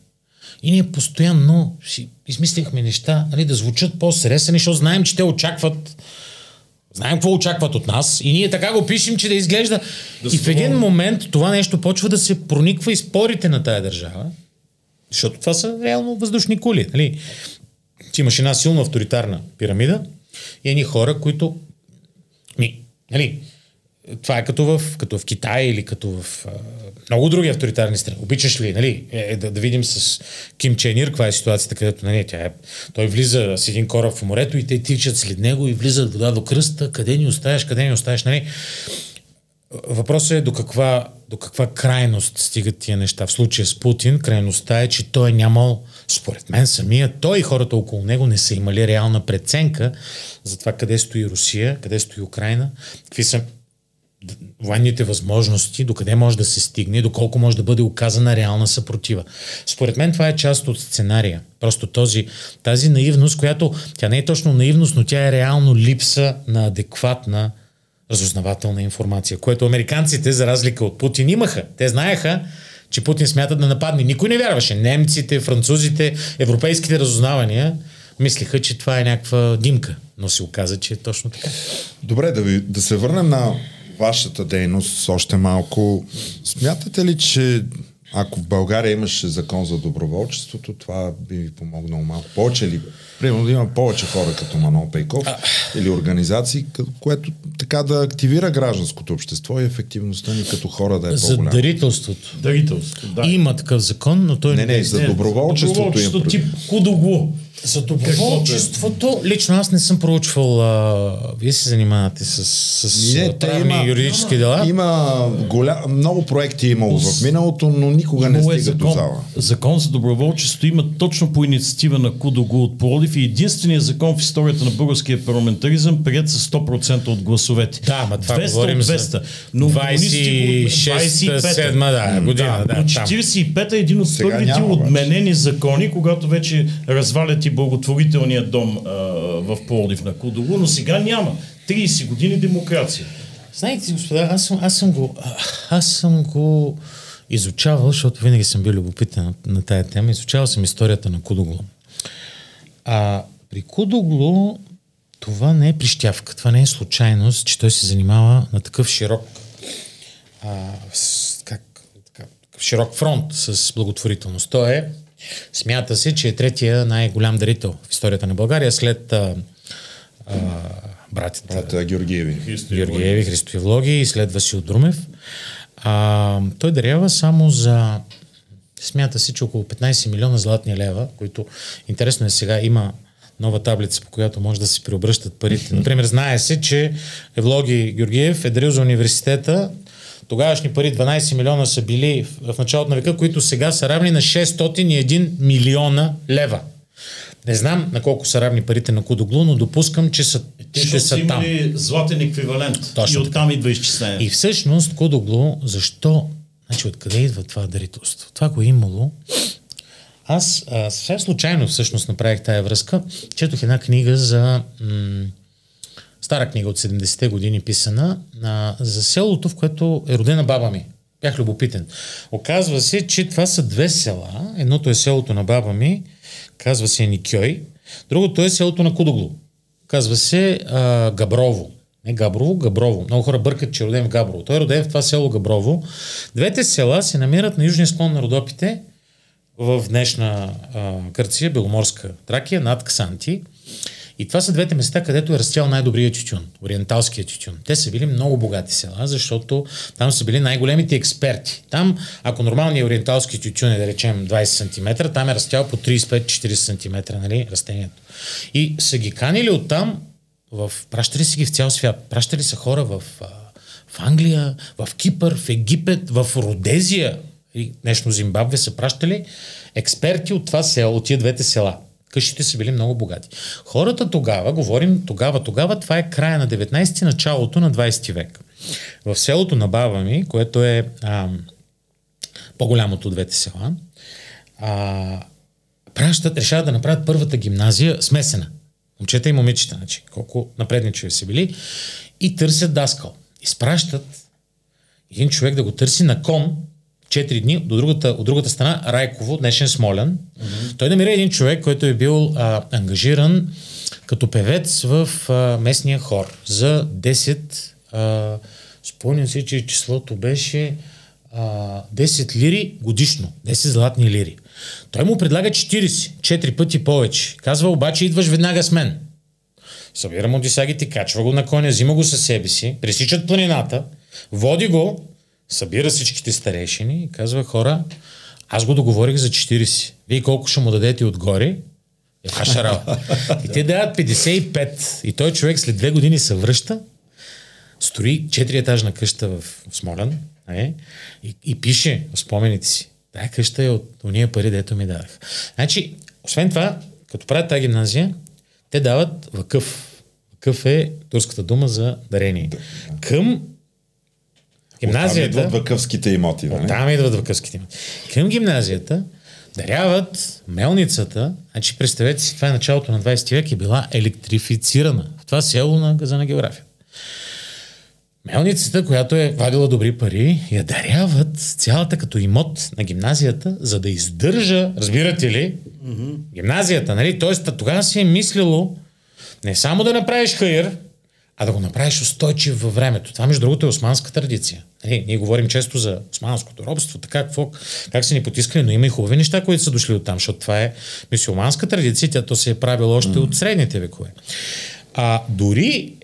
И ние постоянно си измислихме неща, нали, да звучат по-сресени, защото знаем, че те очакват Знаем какво очакват от нас и ние така го пишем, че да изглежда. Да и в един момент това нещо почва да се прониква и спорите на тая държава, защото това са реално въздушни кули. Нали? Ти имаш една силно авторитарна пирамида и едни хора, които ми, нали, това е като в, като в Китай или като в а, много други авторитарни страни. Обичаш ли, нали, е, е, да, да видим с Ким Чен Ир, каква е ситуацията, където нали, тя е, той влиза с един кораб в морето и те тичат след него и влизат вода до кръста, къде ни оставяш, къде ни оставяш, нали. Въпросът е до каква, до каква крайност стигат тия неща. В случая с Путин, крайността е, че той е нямал, според мен самия, той и хората около него не са имали реална преценка за това къде стои Русия, къде стои Украина, какви са военните възможности, докъде може да се стигне, доколко може да бъде оказана реална съпротива. Според мен това е част от сценария. Просто този, тази наивност, която тя не е точно наивност, но тя е реално липса на адекватна разузнавателна информация, което американците, за разлика от Путин, имаха. Те знаеха, че Путин смята да нападне. Никой не вярваше. Немците, французите, европейските разузнавания мислиха, че това е някаква димка. Но се оказа, че е точно така. Добре, да, ви, да се върнем на вашата дейност още малко. Смятате ли, че ако в България имаше закон за доброволчеството, това би ви помогнало малко повече ли? Примерно да има повече хора като Манол Пейков или организации, което така да активира гражданското общество и ефективността ни като хора да е За по-голяма. Дарителство, да. Има такъв закон, но той Не, не, за доброволчеството Доброволчество им. тип Кудоглу. За доброволчеството, лично аз не съм проучвал, а, вие се занимавате с, с Не, правни има- юридически дела. Има голям, много проекти е имало в миналото, но никога не е стига до закон, зала. закон за доброволчество има точно по инициатива на Кудогу от Плодив и единственият закон в историята на българския парламентаризъм, прият с 100% от гласовете. Да, ма това 200 говорим от за 200. Но комунистите го- 26-та, 25-та. 7-та, да, година, да, но там. 45-та е един от Сега първите няма отменени закони, когато вече развалят и благотворителния дом а, в Плодив на Кудогу, но сега няма. 30 години демокрация. Знаете, господа, аз съм, аз съм го, аз съм го изучавал, защото винаги съм бил любопитен на, на тая тема. Изучавал съм историята на Кудогло. А при Кудогло това не е прищявка, това не е случайност, че той се занимава на такъв широк а, с, как, така, широк фронт с благотворителност. Той е, смята се, че е третия най-голям дарител в историята на България след а, а, братята Брата Георгиеви. Георгиеви, Христо Евлоги и след Васил Друмев. А, той дарява само за смята се, че около 15 милиона златни лева, които интересно е сега има нова таблица, по която може да се преобръщат парите. Например, знае се, че Евлоги Георгиев е дарил за университета тогавашни пари 12 милиона са били в в началото на века, които сега са равни на 601 милиона лева. Не знам на колко са равни парите на Кудоглу, но допускам, че са, Те ще са там. златен еквивалент. Точно и оттам идва изчисление. И всъщност Кудоглу, защо, значи откъде идва това дарителство? Това го е имало. Аз съвсем случайно всъщност направих тая връзка. Четох една книга за м- стара книга от 70-те години писана а, за селото, в което е родена баба ми. Бях любопитен. Оказва се, че това са две села. Едното е селото на баба ми, казва се Никьой. Другото е селото на Кудоглу. Казва се а, Габрово. Не Габрово, Габрово. Много хора бъркат, че е роден в Габрово. Той е роден в това село Габрово. Двете села се намират на южния склон на Родопите, в днешна а, Гърция, Беломорска Тракия, над Ксанти. И това са двете места, където е растял най-добрият тютюн, ориенталският тютюн. Те са били много богати села, защото там са били най-големите експерти. Там, ако нормалният ориенталски тютюн е, да речем, 20 см, там е растял по 35-40 см, нали, растението. И са ги канили оттам, в, пращали са ги в цял свят. Пращали са хора в, в Англия, в Кипър, в Египет, в Родезия, и днешно Зимбабве са пращали експерти от това село, от тия двете села. Къщите са били много богати. Хората тогава, говорим тогава, тогава, това е края на 19-ти, началото на 20 век. В селото на баба ми, което е а, по-голямото от двете села, а, пращат, решават да направят първата гимназия смесена. Момчета и момичета, значи, колко напредничеви са били, и търсят даскал. Изпращат един човек да го търси на кон 4 дни до другата, от другата страна Райково, днешен Смолян. Mm-hmm. Той намира един човек, който е бил а, ангажиран като певец в а, местния хор за 10, а, спомням си, че числото беше а, 10 лири годишно, 10 златни лири. Той му предлага 40, 4 пъти повече. Казва, обаче идваш веднага с мен. Събира му дисагите, качва го на коня, взима го със себе си, пресичат планината, води го, събира всичките старейшини и казва хора, аз го договорих за 40. Вие колко ще му дадете отгоре? Е ваша работа. И те дават 55. И той човек след две години се връща, строи 4-етажна къща в, Смолян е, и, и пише спомените си. Тая къща е от уния пари, дето ми дадах. Значи, освен това, като правят тази гимназия, те дават въкъв. Въкъв е турската дума за дарение. Към Там гимназията... идват въкъвските имоти, нали? Там идват въкъвските имоти. Към гимназията даряват мелницата, значи представете си, това е началото на 20 век, е била електрифицирана. В това село на газа на география. Мелницата, която е вадила добри пари, я даряват цялата като имот на гимназията, за да издържа, разбирате ли, mm-hmm. гимназията, нали? Тоест, тогава си е мислило не само да направиш хаир, а да го направиш устойчив във времето. Това, между другото, е османска традиция. Нали, ние говорим често за османското робство, така какво, как са ни потискали, но има и хубави неща, които са дошли от там, защото това е мисиоманска традиция, тя то се е правило още mm. от средните векове. А дори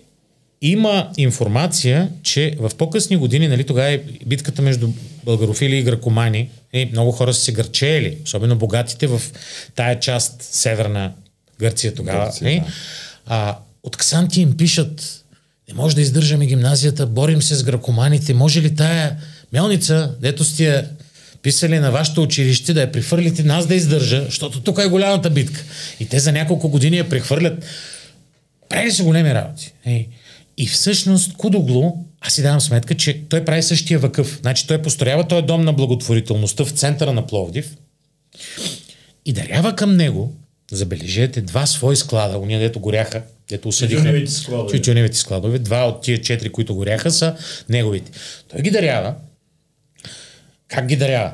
има информация, че в по-късни години, нали, тогава е битката между българофили и гракомани, и много хора са се гърчеели, особено богатите в тая част, северна Гърция тогава. Гърция, е? да. а, от Ксанти им пишат, не може да издържаме гимназията, борим се с гракоманите, може ли тая мелница, дето сте я писали на вашето училище, да я прехвърлите нас да издържа, защото тук е голямата битка. И те за няколко години я прехвърлят. Прави се големи работи. И всъщност Кудоглу, аз си давам сметка, че той прави същия въкъв. Значи той построява този дом на благотворителността в центъра на Пловдив и дарява към него, забележете, два свои склада, уния дето горяха, дето осъдиха. Тютюневите складове. Два от тия четири, които горяха, са неговите. Той ги дарява. Как ги дарява?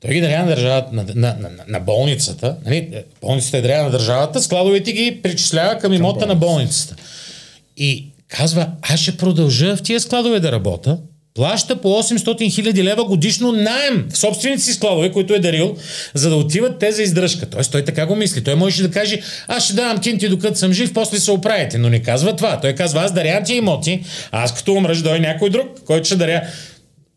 Той ги дарява на, държавата, на, на, на, на, болницата. Нали? Болницата е дарява на държавата, складовете ги причислява към имота на болницата. И казва, аз ще продължа в тия складове да работя, плаща по 800 хиляди лева годишно найем в собствените си складове, които е дарил, за да отиват те за издръжка. Тоест той така го мисли. Той можеше да каже, аз ще давам кинти докато съм жив, после се оправите. Но не казва това. Той казва, аз дарявам ти имоти, а аз като умра, ще дойде някой друг, който ще даря.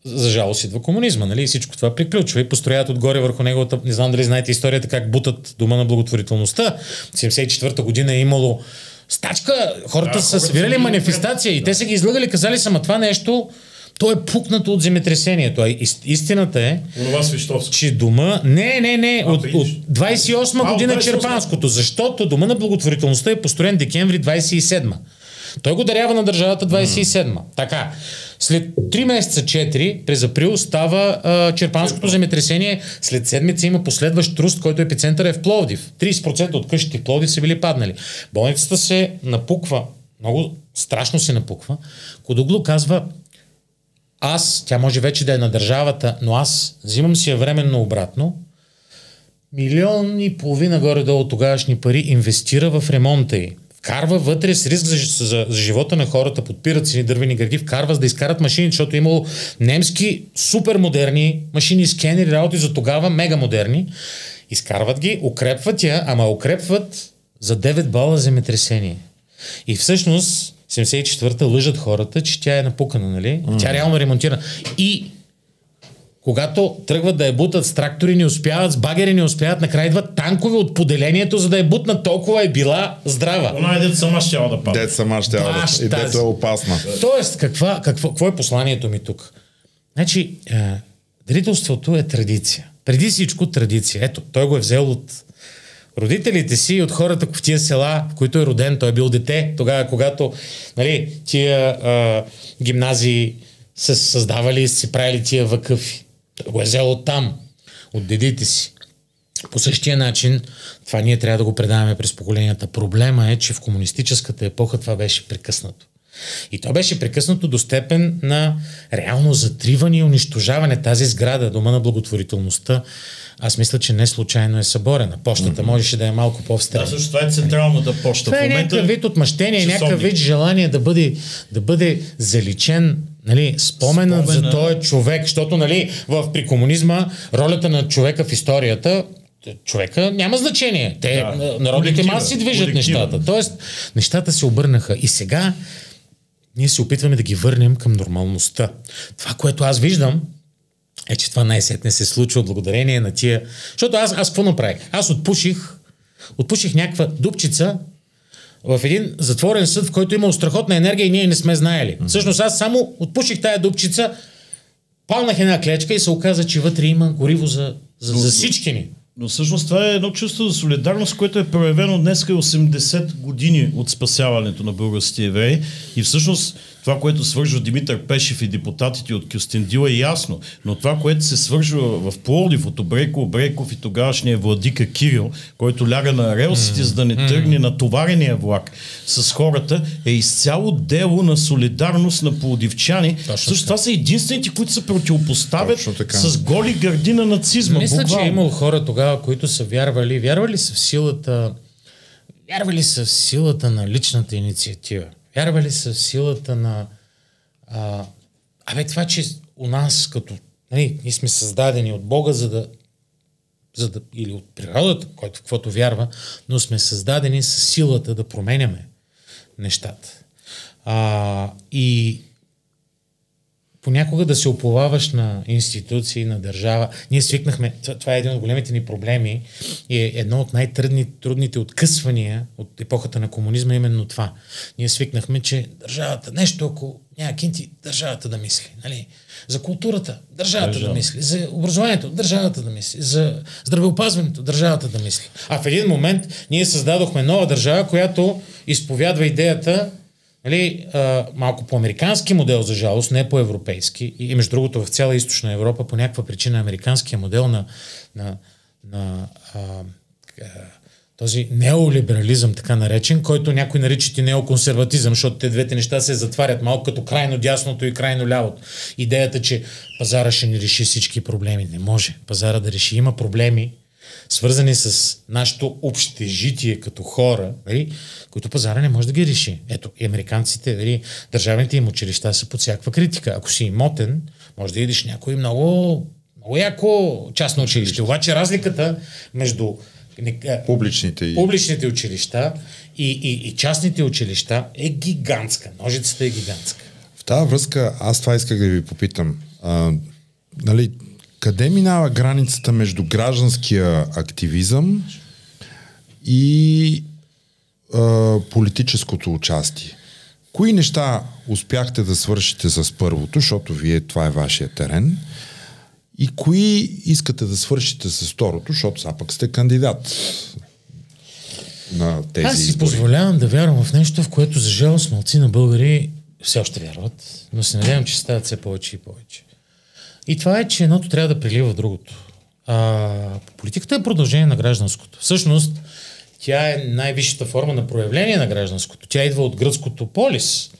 За жалост идва комунизма, нали? И всичко това приключва и построят отгоре върху неговата, не знам дали знаете историята, как бутат дома на благотворителността. 74-та година е имало стачка, хората Да, са свирали манифестация и те са ги излъгали, казали са, това нещо, то е пукнато от земетресението. А истината е, че дома... Не, не, не, А, от, от 28 А, година 28. Черпанското, защото дома на благотворителността е построен декември 27 Той го дарява на държавата 27 Така. След 3 месеца 4, през април, става а, Черпанското земетресение. След седмица има последващ труст, който епицентър е в Пловдив. 30% от къщите в Пловдив са били паднали. Болницата се напуква. Много страшно се напуква. Кодоглу казва, аз, тя може вече да е на държавата, но аз взимам си я временно обратно, милион и половина горе-долу тогавашни пари инвестира в ремонта й. Вкарва вътре с риск за, за, за живота на хората, подпират си дървени гърди, вкарва за да изкарат машини, защото е имало немски супер модерни машини, скенери, работи за тогава, мега модерни. Изкарват ги, укрепват я, ама укрепват за 9 бала земетресение. И всъщност 74-та лъжат хората, че тя е напукана, нали? Тя реално е ремонтирана. И когато тръгват да я бутат с трактори, не успяват, с багери не успяват, накрая идват танкове от поделението, за да я бутнат толкова е била здрава. Она е дет сама щяла да падне. Дет сама ще да, и дето е опасна. Тоест, каква, какво, какво е посланието ми тук? Значи, е, дарителството е традиция. Преди всичко традиция. Ето, той го е взел от родителите си от хората в тия села, в които е роден. Той е бил дете тогава, когато нали, тия а, гимназии са създавали си правили тия въкъфи. Той го е взел от там, от дедите си. По същия начин, това ние трябва да го предаваме през поколенията. Проблема е, че в комунистическата епоха това беше прекъснато. И то беше прекъснато до степен на реално затриване и унищожаване. Тази сграда, дома на благотворителността, аз мисля, че не случайно е съборена. Почтата mm-hmm. можеше да е малко Да, по-встрани. също това е централната почта. Това е момента някакъв вид отмъщение, някакъв вид желание да бъде, да бъде заличен нали, споменът за Спомена. този човек, защото нали, в, при комунизма ролята на човека в историята човека няма значение. Те, Да. да. народните маси движат колектива. нещата. Тоест, нещата се обърнаха. И сега ние се опитваме да ги върнем към нормалността. Това, което аз виждам, е, че това най-сетне се случва благодарение на тия... Защото аз, аз какво направих? Аз отпуших, отпуших някаква дупчица в един затворен съд, в който има страхотна енергия и ние не сме знаели. Mm-hmm. Всъщност аз само отпуших тая дупчица, палнах една клечка и се оказа, че вътре има гориво за, за, за всички ни. Но всъщност това е едно чувство за солидарност, което е проявено днес 80 години от спасяването на българските евреи. И всъщност това, което свършва Димитър Пешев и депутатите от Кюстендил е ясно. Но това, което се свършва в Пловдив от Обрейко Обрейков и тогавашния владика Кирил, който ляга на релсите, за да не тръгне на товарения влак с хората, е изцяло дело на солидарност на пловдивчани. Всъщност това са единствените, които се противопоставят с голи гърди на нацизма. Мисля, че буквално. е имало хора тогава, които са вярвали. Вярвали са в силата. Вярвали са в силата на личната инициатива. Вярвали са в силата на. А, абе, това, че у нас, като. Нали, ние сме създадени от Бога, за да. За да или от природата, който каквото вярва, но сме създадени с силата да променяме нещата. А, и понякога да се оплаваш на институции, на държава. Ние свикнахме, това е един от големите ни проблеми и е едно от най-трудните откъсвания от епохата на комунизма, именно това. Ние свикнахме, че държавата, нещо ако няма кинти, държавата да мисли. Нали? За културата, държавата Държава. да мисли. За образованието, държавата да мисли. За здравеопазването, държавата да мисли. А в един момент ние създадохме нова държава, която изповядва идеята Нали, а, малко по американски модел, за жалост, не по европейски. И, между другото, в цяла източна Европа по някаква причина американския модел на, на, на а, този неолиберализъм, така наречен, който някой наричат и неоконсерватизъм, защото те двете неща се затварят малко като крайно дясното и крайно лявото. Идеята, че пазара ще ни реши всички проблеми. Не може. Пазара да реши. Има проблеми, свързани с нашето общежитие като хора, нали, които пазара не може да ги реши. Ето, и американците, нали, държавните им училища са под всякаква критика. Ако си имотен, може да идиш някой много, много яко частно училище. Обаче разликата между публичните, и... публичните училища и, и, и частните училища е гигантска. Ножицата е гигантска. В тази връзка аз това исках да ви попитам. А, нали, къде минава границата между гражданския активизъм и а, политическото участие? Кои неща успяхте да свършите с първото, защото вие това е вашия терен? И кои искате да свършите с второто, защото сега пък сте кандидат на тези Аз си избори. позволявам да вярвам в нещо, в което за жалост малци на българи все още вярват, но се надявам, че стават все повече и повече. И това е, че едното трябва да прилива другото. А, политиката е продължение на гражданското. Всъщност, тя е най-висшата форма на проявление на гражданското. Тя идва от гръцкото полис.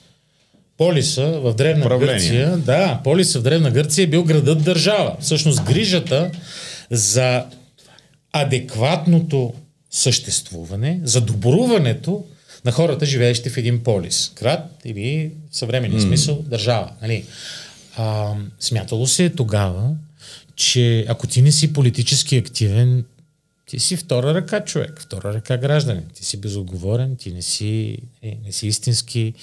Полиса в Древна Правление. Гърция, да, Полиса в Древна Гърция е бил градът държава. Всъщност грижата за адекватното съществуване, за добруването на хората, живеещи в един полис. Град или в съвременния mm. смисъл държава. Нали? А, смятало се тогава, че ако ти не си политически активен, ти си втора ръка човек, втора ръка гражданин. Ти си безотговорен, ти не си, е, не си истински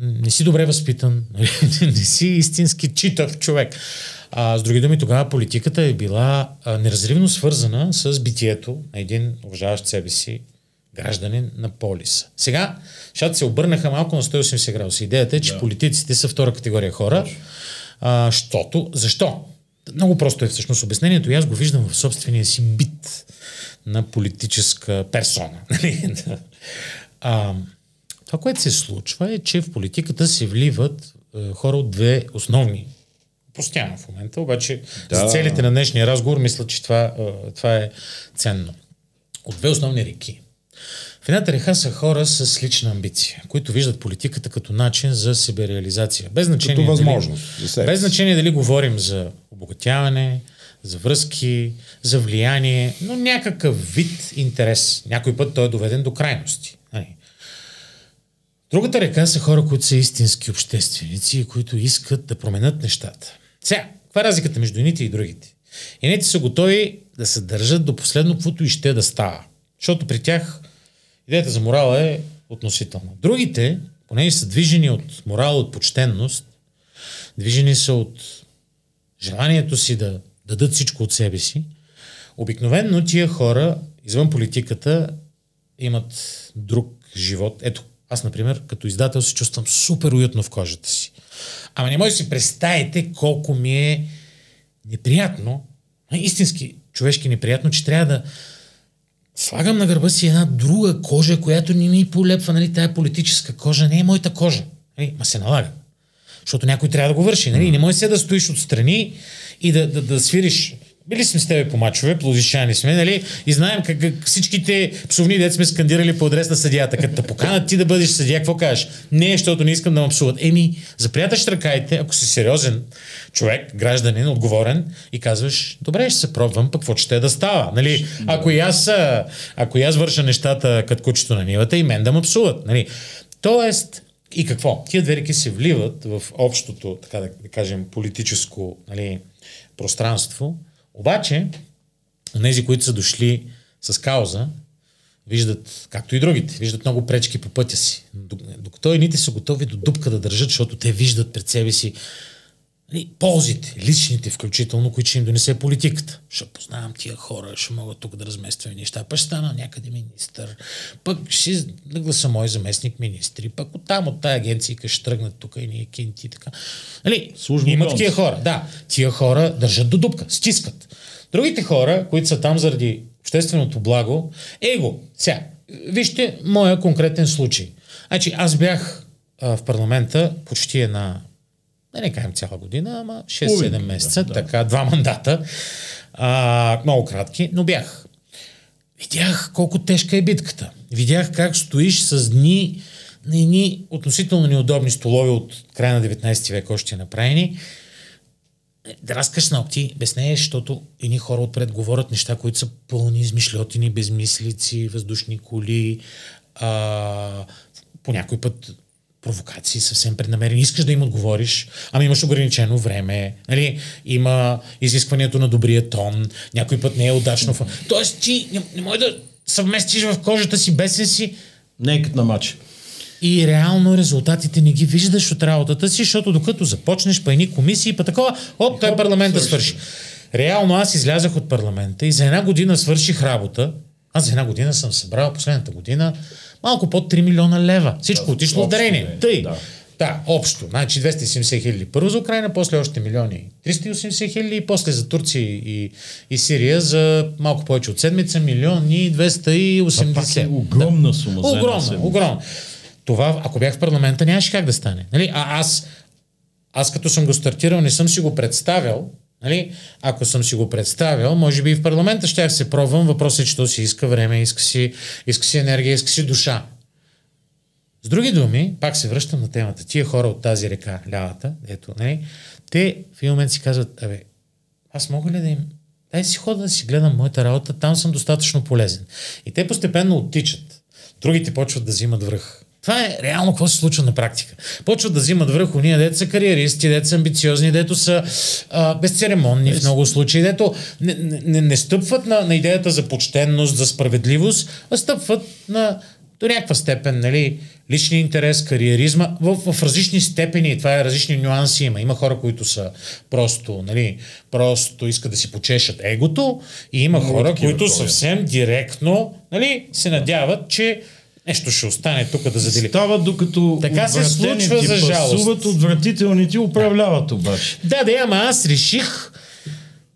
не си добре възпитан, не си истински читав човек. А, с други думи, тогава политиката е била а, неразривно свързана с битието на един уважаващ себе си гражданин на полиса. Сега, защото се обърнаха малко на 180 градуса. Идеята е, че да. политиците са втора категория хора. А, щото, защо? Много просто е всъщност обяснението и аз го виждам в собствения си бит на политическа персона. Нали? а, това, което се случва е, че в политиката се вливат е, хора от две основни. Простявам в момента, обаче да. за целите на днешния разговор мисля, че това, е, това е ценно. От две основни реки. В едната река са хора с лична амбиция, които виждат политиката като начин за себереализация. Без значение, като възможност. Дали, без значение дали говорим за обогатяване, за връзки, за влияние, но някакъв вид интерес. Някой път той е доведен до крайности. Нали? Другата река са хора, които са истински общественици и които искат да променят нещата. Сега, каква е разликата между едните и другите? Едните са готови да се държат до последно, каквото и ще да става. Защото при тях идеята за морала е относителна. Другите, понеже са движени от морал, от почтенност, движени са от желанието си да дадат всичко от себе си, обикновенно тия хора извън политиката имат друг живот. Ето, аз, например, като издател се чувствам супер уютно в кожата си. Ама не може да си представите колко ми е неприятно, истински човешки неприятно, че трябва да слагам на гърба си една друга кожа, която не ми полепва, нали, тая политическа кожа, не е моята кожа. Нали, ма се налага. Защото някой трябва да го върши. Нали? Не може се да стоиш отстрани и да, да, да свириш били сме с тебе по мачове, плодишани сме, нали? И знаем как, как всичките псовни деца сме скандирали по адрес на съдията. Като те поканат ти да бъдеш съдия, какво кажеш? Не, защото не искам да ме псуват. Еми, заприяташ ръкаите, ако си сериозен човек, гражданин, отговорен и казваш, добре, ще се пробвам, пък какво ще да става? Нали? Ако и аз, ако и аз върша нещата като кучето на нивата и мен да ме псуват. Нали? Тоест, и какво? Тия две реки се вливат в общото, така да кажем, политическо нали, пространство обаче, тези, които са дошли с кауза, виждат, както и другите, виждат много пречки по пътя си. Докато едните са готови до дупка да държат, защото те виждат пред себе си нали, ползите, личните включително, които ще им донесе политиката. Ще познавам тия хора, ще мога тук да размествам неща, пък ще стана някъде министър, пък ще нагласа мой заместник министри, пък оттам от тая агенция ще тръгнат тук и ние кинти и така. Нали, Служба има такива хора, да. Тия хора държат до дупка, стискат. Другите хора, които са там заради общественото благо, его. Сега, вижте моя конкретен случай. Значи, аз бях а, в парламента почти една да не кажем цяла година, ама 6-7 Половин, месеца, да, да. така, два мандата, а, много кратки, но бях. Видях колко тежка е битката. Видях как стоиш с дни на едни относително неудобни столове от края на 19 век още направени. Драскаш ногти, безнееш, защото едни хора отпред говорят неща, които са пълни измишлетини, безмислици, въздушни коли, а, по някой път провокации съвсем преднамерени. Искаш да им отговориш, ами имаш ограничено време, нали? има изискването на добрия тон, някой път не е удачно. Тоест ти не, не можеш да съвместиш в кожата си бесен си Не като на матч. и реално резултатите не ги виждаш от работата си, защото докато започнеш па едни комисии, па такова, оп, той парламента свърши. Реално аз излязах от парламента и за една година свърших работа. Аз за една година съм събрал последната година малко под 3 милиона лева. Всичко отишло в дарение. дарение, Тъй. да. Да, общо. Значи 270 хиляди първо за Украина, после още милиони 380 хиляди и после за Турция и, и Сирия за малко повече от седмица милиони 280. Това е огромна сума Огромна, огромна. Това, ако бях в парламента, нямаше как да стане. Нали? А аз, аз като съм го стартирал, не съм си го представил. Нали? Ако съм си го представил, може би и в парламента щях се пробвам. Въпросът е, че то си иска време, иска си, иска си енергия, иска си душа. С други думи, пак се връщам на темата. Тия хора от тази река, лявата, ето, нали, те в един момент си казват, абе, аз мога ли да им... Дай си хода да си гледам моята работа, там съм достатъчно полезен. И те постепенно оттичат. Другите почват да взимат връх. Това е реално какво се случва на практика. Почват да взимат връх уния, дето са кариеристи, дето са амбициозни, дето са а, безцеремонни в много случаи, дето не, не, не стъпват на, на идеята за почтенност, за справедливост, а стъпват на до някаква степен, нали, личния интерес, кариеризма, в, в различни степени, това е различни нюанси има. Има хора, които са просто, нали, просто искат да си почешат егото и има Много хора, които съвсем директно, нали, се надяват, че нещо ще остане тук да задели. Става докато Така се случва, за жалост. пасуват, отвратителните управляват обаче. Да, да, ама аз реших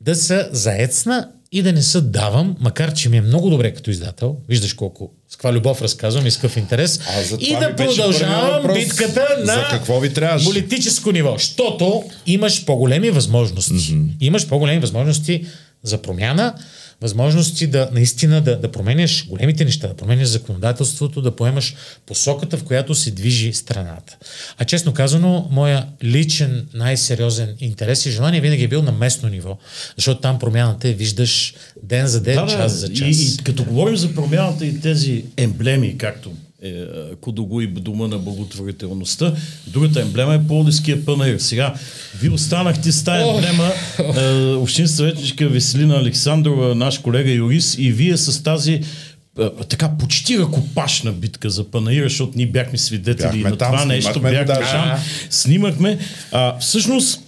да се заецна и да не се давам, макар че ми е много добре като издател. Виждаш колко с каква любов разказвам и с какъв интерес. А и да продължавам битката на За какво ви политическо ниво. Защото имаш по-големи възможности. Mm-hmm. Имаш по-големи възможности за промяна, възможности да наистина да, да променяш големите неща, да променяш законодателството, да поемаш посоката, в която се движи страната. А честно казано, моя личен най-сериозен интерес и желание винаги е бил на местно ниво, защото там промяната я виждаш ден за ден, час за час. И, и като говорим за промяната и тези емблеми, както е, Кудогу и Дума на благотворителността, другата емблема е Пловдивския панаир. Сега, вие останахте с тази емблема, е, общин съветничка Веселина Александрова, наш колега юрист, и вие с тази е, така почти ръкопашна битка за панаира, защото ние бяхме свидетели Бяхме на там, това нещо, бяхме даже. там, снимахме. А, всъщност,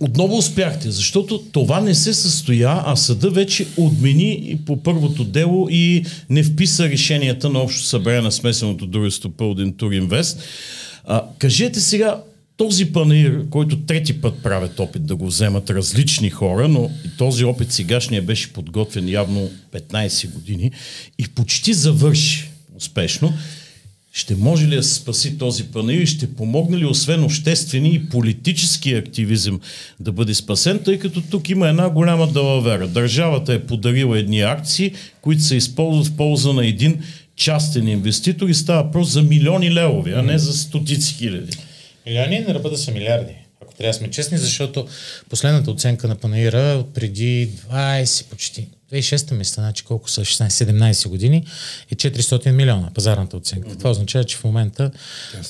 отново успяхте, защото това не се състоя, а съда вече отмени по първото дело и не вписа решенията на общо събрание на смесеното дружество Пълден Туринвест. А, кажете сега, този панаир, който трети път правят опит да го вземат различни хора, но този опит сегашния беше подготвен явно 15 години и почти завърши успешно. Ще може ли да се спаси този панаир и ще помогне ли освен обществени и политически активизъм да бъде спасен, тъй като тук има една голяма далавера. Държавата е подарила едни акции, които се използват в полза на един частен инвеститор и става въпрос за милиони левови, а не за стотици хиляди. Милиони на ръба да са милиарди. Ако трябва да сме честни, защото последната оценка на Панаира от преди 20 почти, 2006 мисля, значи колко са 16-17 години, е 400 милиона пазарната оценка. Mm-hmm. Това означава, че в момента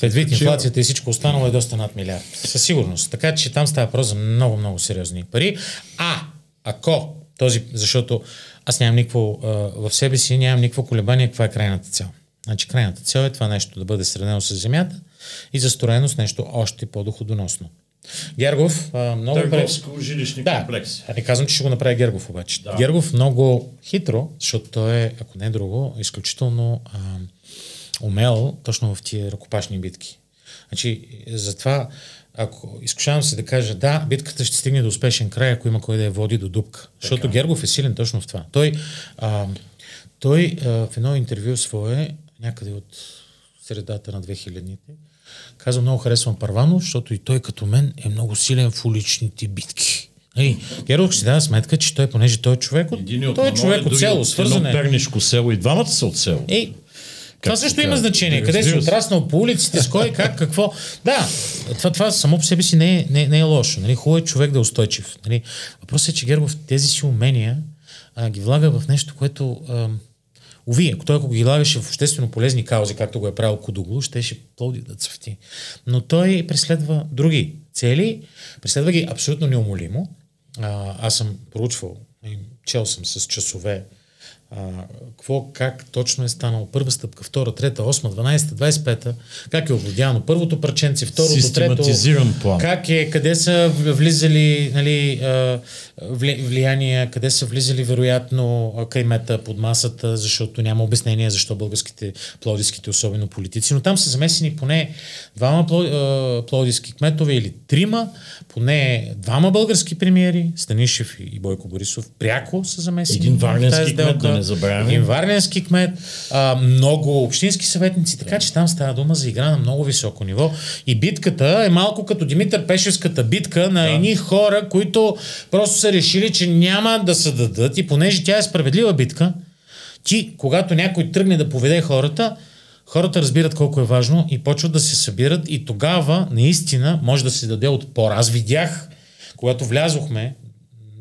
предвид инфлацията и всичко останало е доста над милиард. Със сигурност. Така че там става въпрос за много-много сериозни пари. А, ако този, защото аз нямам никакво, а, в себе си нямам никакво колебание каква е крайната цел. Значи крайната цел е това нещо да бъде сравнено с земята и застроено с нещо още по-доходоносно. Гергов много... пре- Търговско жилищни Да, комплекси. не казвам, че ще го направи Гергов обаче. Да. Гергов много хитро, защото той е, ако не е друго, изключително а, умел точно в тия ръкопашни битки. Значи, затова, ако изкушавам се да кажа, да, битката ще стигне до успешен край, ако има кой да я води до дупка. Защото Гергов е силен точно в това. Той, а, той а, в едно интервю свое, някъде от средата на 2000-те, каза много харесвам Парванов, защото и той като мен е много силен в уличните битки. Нали, Гергов си дава сметка, че той, понеже той е човек от, Един от той е човек от село, от свързан едно е. пернишко село и двамата са от село. Ей, това също има значение. Къде си отраснал по улиците, с кой, как, какво. Да, това, това само по себе си не е, не, не е лошо. Нали? Хубаво е човек да е устойчив. Нали? Въпросът е, че Гергов тези си умения а, ги влага в нещо, което... А, Уви, ако той ако ги влагаше в обществено полезни каузи, както го е правил Кудоглу, щеше плоди да цъфти. Но той преследва други цели, преследва ги абсолютно неумолимо. А, аз съм проучвал, чел съм с часове а, какво, как точно е станало? Първа стъпка, втора, трета, осма, 12, 25, как е овладяно? Първото парченце, второто, трето, план. как е, къде са влизали нали, влияния, къде са влизали вероятно каймета под масата, защото няма обяснение защо българските плодиските, особено политици, но там са замесени поне двама плодиски кметове или трима, поне двама български премиери, Станишев и Бойко Борисов, пряко са замесени. Един варненски кмет, сделка. да не забравяме. Един варненски кмет, а, много общински съветници, така че там става дума за игра на много високо ниво. И битката е малко като Димитър Пешевската битка на едни хора, които просто са решили, че няма да се дадат и понеже тя е справедлива битка, ти, когато някой тръгне да поведе хората, хората разбират колко е важно и почват да се събират и тогава наистина може да се даде отпор. Аз видях, когато влязохме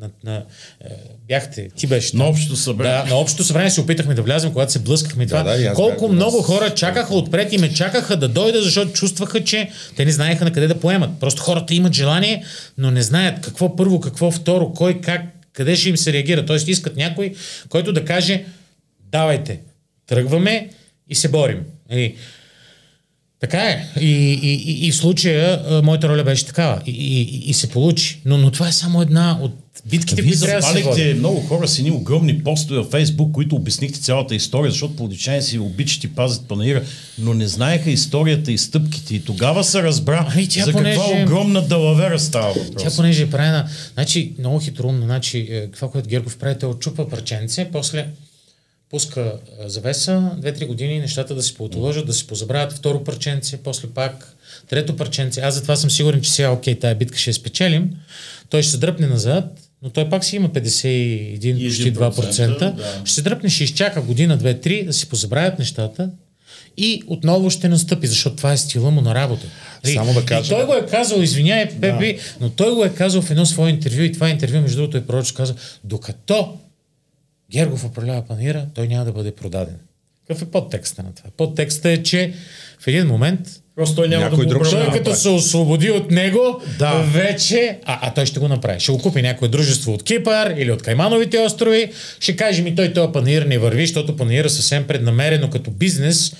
на, на, е, бяхте, ти беше На общото събрание. Да, на общото събрание се опитахме да влязем, когато се блъскахме и това. да, Колко бях много вас. хора чакаха отпред и ме чакаха да дойда, защото чувстваха, че те не знаеха на къде да поемат. Просто хората имат желание, но не знаят какво първо, какво второ, кой как, къде ще им се реагира. Тоест искат някой, който да каже давайте, тръгваме и се борим. Нали, така е. И, и, и, в случая а, моята роля беше такава. И, и, и се получи. Но, но това е само една от битките, Вие които трябва да се водят. много хора с едни огромни постове в Фейсбук, които обяснихте цялата история, защото плодичани си обичат и пазят панаира, но не знаеха историята и стъпките. И тогава се разбра Ами тя за каква понеже- огромна далавера става въпрос. Тя понеже е правена, значи много хитроумно, значи е, това, което Гергов прави, той отчупва парченце, после пуска завеса, 2-3 години нещата да се поотложат, да се позабравят, второ парченце, после пак трето парченце. Аз затова съм сигурен, че сега, окей, тая битка ще я спечелим. Той ще се дръпне назад, но той пак си има 51, почти 2%. да. Ще се дръпне, ще изчака година, 2-3, да си позабравят нещата и отново ще настъпи, защото това е стила му на работа. Нали? Само да И кажа- той го е казал, извиняй, Пепи, но той го е казал в едно свое интервю и това интервю, между другото, е пророчно каза, докато Гергов управлява панира, той няма да бъде продаден. Какъв е подтекста на това? Подтекста е, че в един момент Просто той няма Някой да го друг той като се освободи от него, Да. вече, а, а той ще го направи. Ще го купи някое дружество от Кипър или от Каймановите острови, ще каже ми той този панир не върви, защото панира съвсем преднамерено като бизнес.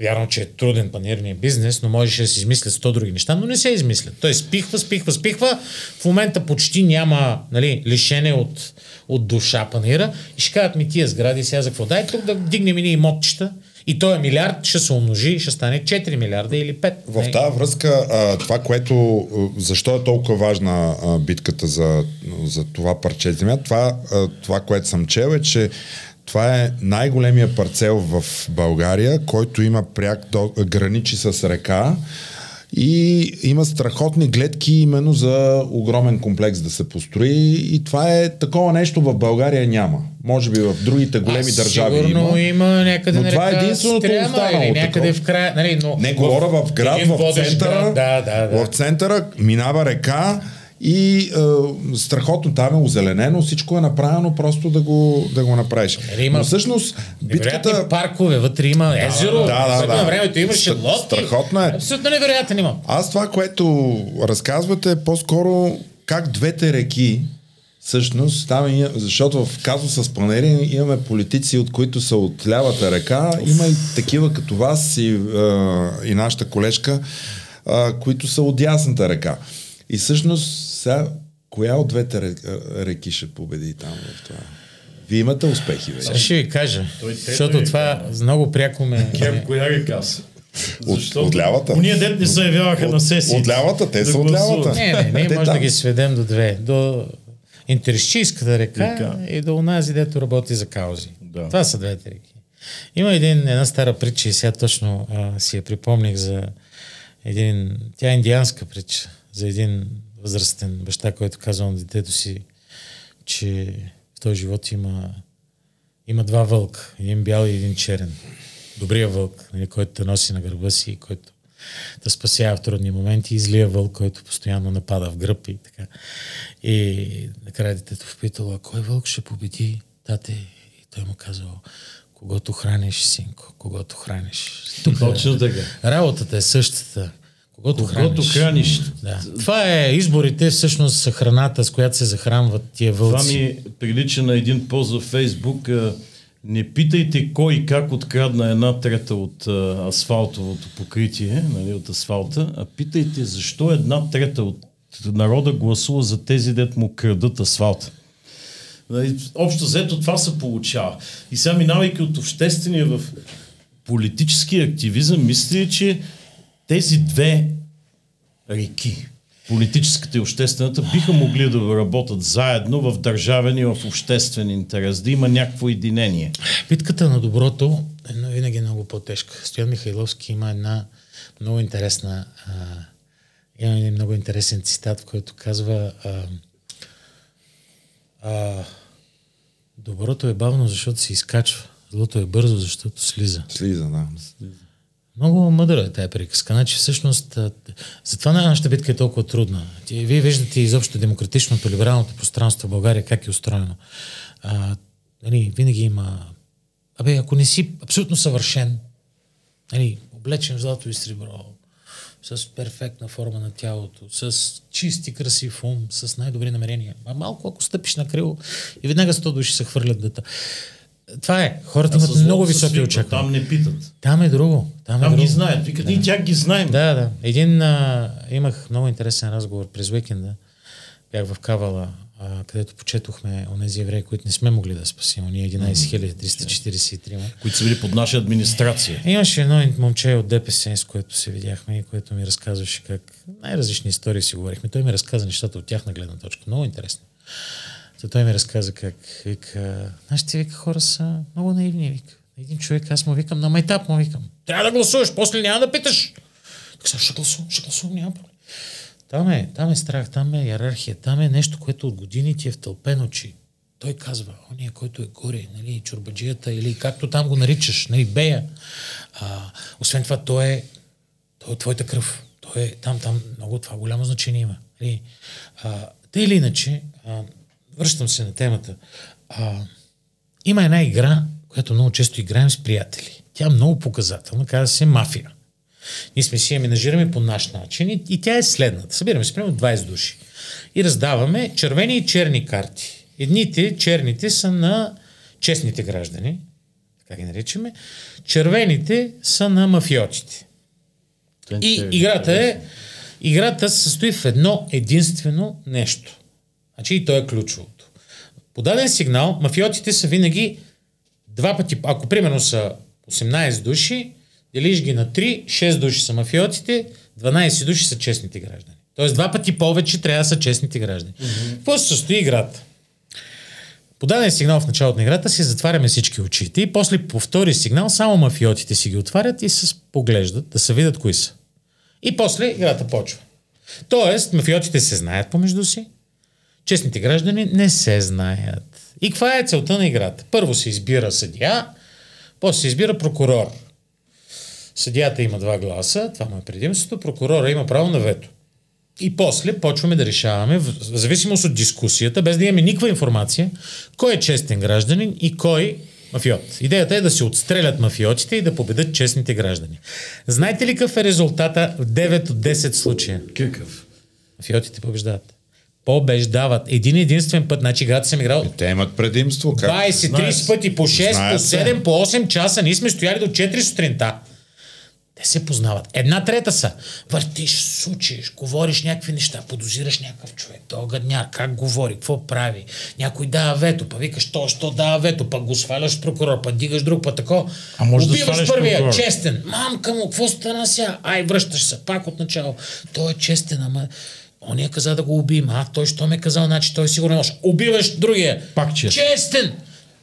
Вярно, че е труден панирния бизнес, но можеше да се измислят 100 други неща, но не се измислят. Той спихва, спихва, спихва. В момента почти няма нали, лишене от, от душа панира и ще кажат ми тия сгради сега за какво? Дай тук да дигнем и имотчета и този милиард ще се умножи, ще стане 4 милиарда или 5. В тази връзка, а, това, което, защо е толкова важна а, битката за, за това парче земя, това, а, това, което съм чел е, че това е най-големия парцел в България, който има пряк до, граничи с река и има страхотни гледки именно за огромен комплекс да се построи и това е такова нещо в България няма. Може би в другите големи Аз държави сигурно има. има, някъде Но това е единственото останало или някъде такова. в края. Нали, но Не, говоря в град, в центъра. град, Да, да, да. В центъра минава река и е, страхотно там е озеленено, всичко е направено просто да го, да го направиш. Нали, има Но всъщност битката... паркове, вътре има езеро. да, да, да. На времето имаше лодки. страхотно е. Абсолютно невероятен има. Аз това, което разказвате е по-скоро как двете реки Всъщност, там има, защото в казуса с панери имаме политици, от които са от лявата река, има и такива като вас и, и нашата колежка, които са от дясната река. И всъщност сега, коя от двете ре- реки ще победи там в това? Вие имате успехи вече. Ще ви кажа, Той защото е, това много пряко ме... Кем, коя река са? От- от лявата? Уния дет не се явяваха От- на сесии. от лявата, те да са от лявата. Не, не, ние може да там. ги сведем до две. До Интерщийската река Река. и до онази, дето работи за каузи. Да. Това са двете реки. Има един, една стара притча и сега точно а, си я припомних за един, тя е индианска притча, за един възрастен баща, който казва на детето си, че в този живот има, има два вълка, един бял и един черен. Добрия вълк, нали, който те носи на гърба си и който да спасява в трудни моменти и злия вълк, който постоянно напада в гръб и така. И накрая детето впитало, а кой вълк ще победи, тате? И той му казал, когато храниш, синко, когато храниш. Точно така. работата е същата. Когато, Когато храниш. храниш. Да. Това е изборите, всъщност са храната, с която се захранват тия Това вълци. ми прилича на един пост във Фейсбук. Не питайте кой и как открадна една трета от а, асфалтовото покритие, нали, от асфалта, а питайте защо една трета от народа гласува за тези, дет му крадат асфалта. Нали, Общо взето това се получава. И сега минавайки от обществения в политически активизъм, мисля, че тези две реки, политическата и обществената, биха могли да работят заедно в държавен и в обществен интерес, да има някакво единение. Битката на доброто е но винаги много по-тежка. Стоян Михайловски има една много интересна а, има един много интересен цитат, в който казва а, а, доброто е бавно, защото се изкачва. Злото е бързо, защото слиза. Слиза, да. Много мъдра е тая приказка. Значи всъщност затова нашата битка е толкова трудна. Вие виждате изобщо демократичното, либералното пространство в България как е устроено. А, нали, винаги има... Абе, ако не си абсолютно съвършен, нали, облечен в злато и сребро, с перфектна форма на тялото, с чист и красив ум, с най-добри намерения. А малко ако стъпиш на крило и веднага 100 души се хвърлят да та. Това е. Хората А имат много високи свикват, очаквания. Там не питат. Там е друго. Там, е Там друго. ги знаят. Викат, ние тях ги знаем. Да, да. Един а, имах много интересен разговор през уикенда. Бях в Кавала, а, където почетохме онези евреи, които не сме могли да спасим. Ние 11 343. които са били под наша администрация. Имаше едно момче от ДПС, с което се видяхме и което ми разказваше как най-различни истории си говорихме. Той ми разказа нещата от тяхна гледна точка. Много интересно. То той ми разказа как вика, нашите вика хора са много наивни. Вика. Един човек, аз му викам, на майтап му викам. Трябва да гласуваш, после няма да питаш. Така, ще гласувам, ще гласувам, няма проблем. Там е, там е страх, там е иерархия, там е нещо, което от години ти е втълпено, че той казва, ония, който е горе, нали, чурбаджията или както там го наричаш, нали, бея. А, освен това, той е, той е твоята кръв. Той е там, там много това голямо значение има. Нали. А, те или иначе, а, връщам се на темата, а, има една игра, която много често играем с приятели. Тя е много показателна, казва се мафия. Ние сме си я менажираме по наш начин и, и тя е следната. Събираме се примерно 20 души и раздаваме червени и черни карти. Едните, черните са на честните граждани, така ги наричаме. Червените са на мафиотите. И играта е, играта се състои в едно единствено нещо. Значи и то е ключовото. По даден сигнал, мафиотите са винаги два пъти, ако примерно са 18 души, делиш ги на 3, 6 души са мафиотите, 12 души са честните граждани. Тоест два пъти повече трябва да са честните граждани. Какво се състои играта? По даден сигнал в началото на играта си затваряме всички очите и после по втори сигнал само мафиотите си ги отварят и се поглеждат да се видят кои са. И после играта почва. Тоест, мафиотите се знаят помежду си, честните граждани не се знаят. И каква е целта на играта? Първо се избира съдия, после се избира прокурор. Съдията има два гласа, това му е предимството, прокурора има право на вето. И после почваме да решаваме, в зависимост от дискусията, без да имаме никаква информация, кой е честен гражданин и кой мафиот. Идеята е да се отстрелят мафиотите и да победат честните граждани. Знаете ли какъв е резултата в 9 от 10 случая? Какъв? Мафиотите побеждават. Побеждават. Един единствен път. Значи играта съм играл Те имат предимство. Как? 20-30 Знаят. пъти по 6, по Знаят се. 7, по 8 часа. Ние сме стояли до 4 сутринта. Те се познават. Една трета са. Въртиш, сучиш, говориш някакви неща, подозираш някакъв човек. Той е гадняр, как говори, какво прави. Някой дава вето, па викаш, то, що дава вето, пък го сваляш прокурор, па дигаш друг, па тако. А може да Убиваш сваляш първия, прокурор. честен. Мамка му, какво стана сега? Ай, връщаш се, пак от начало. Той е честен, ама Ония каза да го убием. А, той що ме казал, значи той сигурно може. Убиваш другия. Пак честен. Честен.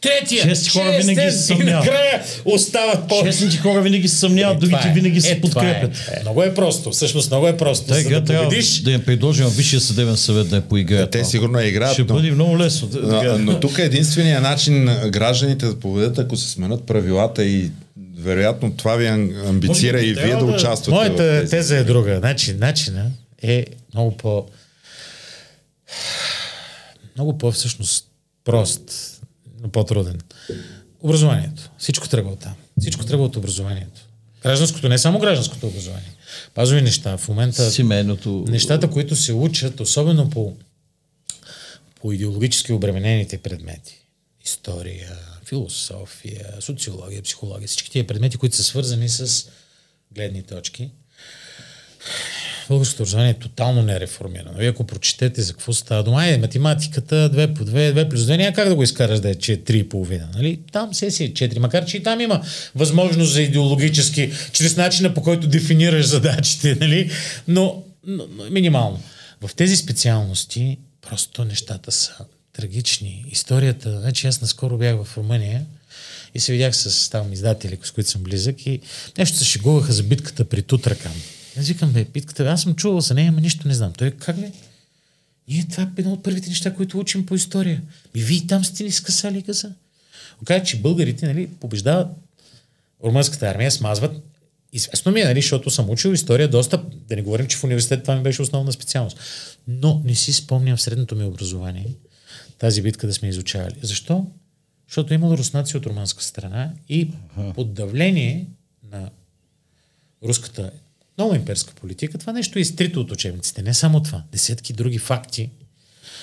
Третия. Честни хора винаги се. И съмняват. накрая остават по... Честните хора винаги се съмняват, другите Това е. винаги се Е, това подкрепят. Е. Много е просто. Всъщност много е просто. Игра да трябва победиш, да я предложим Висшия съдебен съвет да поиграят. Те малко. сигурно играят, Ще но- бъде много лесно. Но, но тук единственият начин на гражданите да победят, ако се сменят правилата и вероятно това ви ам- амбицира и вие да да- участвате моята теза е друга. Значи, начина е много по... Много по всъщност прост, но по-труден. Образованието. Всичко тръгва от там. Всичко тръгва от образованието. Гражданското, не само гражданското образование. Базови неща. В момента Семейното. нещата, които се учат, особено по, по идеологически обременените предмети. История, философия, социология, психология, всички тия предмети, които са свързани с гледни точки. Българското образование е тотално нереформирано. Вие ако прочетете за какво става дума, е математиката 2 по 2, 2 плюс 2, няма как да го изкараш да е че е 3,5. Нали? Там се си е 4, макар че и там има възможност за идеологически, чрез начина по който дефинираш задачите, нали? но, но минимално. В тези специалности просто нещата са трагични. Историята, значи аз наскоро бях в Румъния и се видях с там издатели, с които съм близък и нещо се шегуваха за битката при Тутракан. Аз викам, бе, битката, бе, аз съм чувал за нея, ама нищо не знам. Той как ли? Ние това е едно от първите неща, които учим по история. Ми вие там сте ни скъсали газа. Оказа, че българите нали, побеждават румънската армия, смазват. Известно ми е, нали, защото съм учил история доста, да не говорим, че в университет това ми беше основна специалност. Но не си спомням в средното ми образование тази битка да сме изучавали. Защо? Защото е имало руснаци от румънска страна и под давление на руската много имперска политика, това нещо е изтрито от учебниците. Не само това. Десетки други факти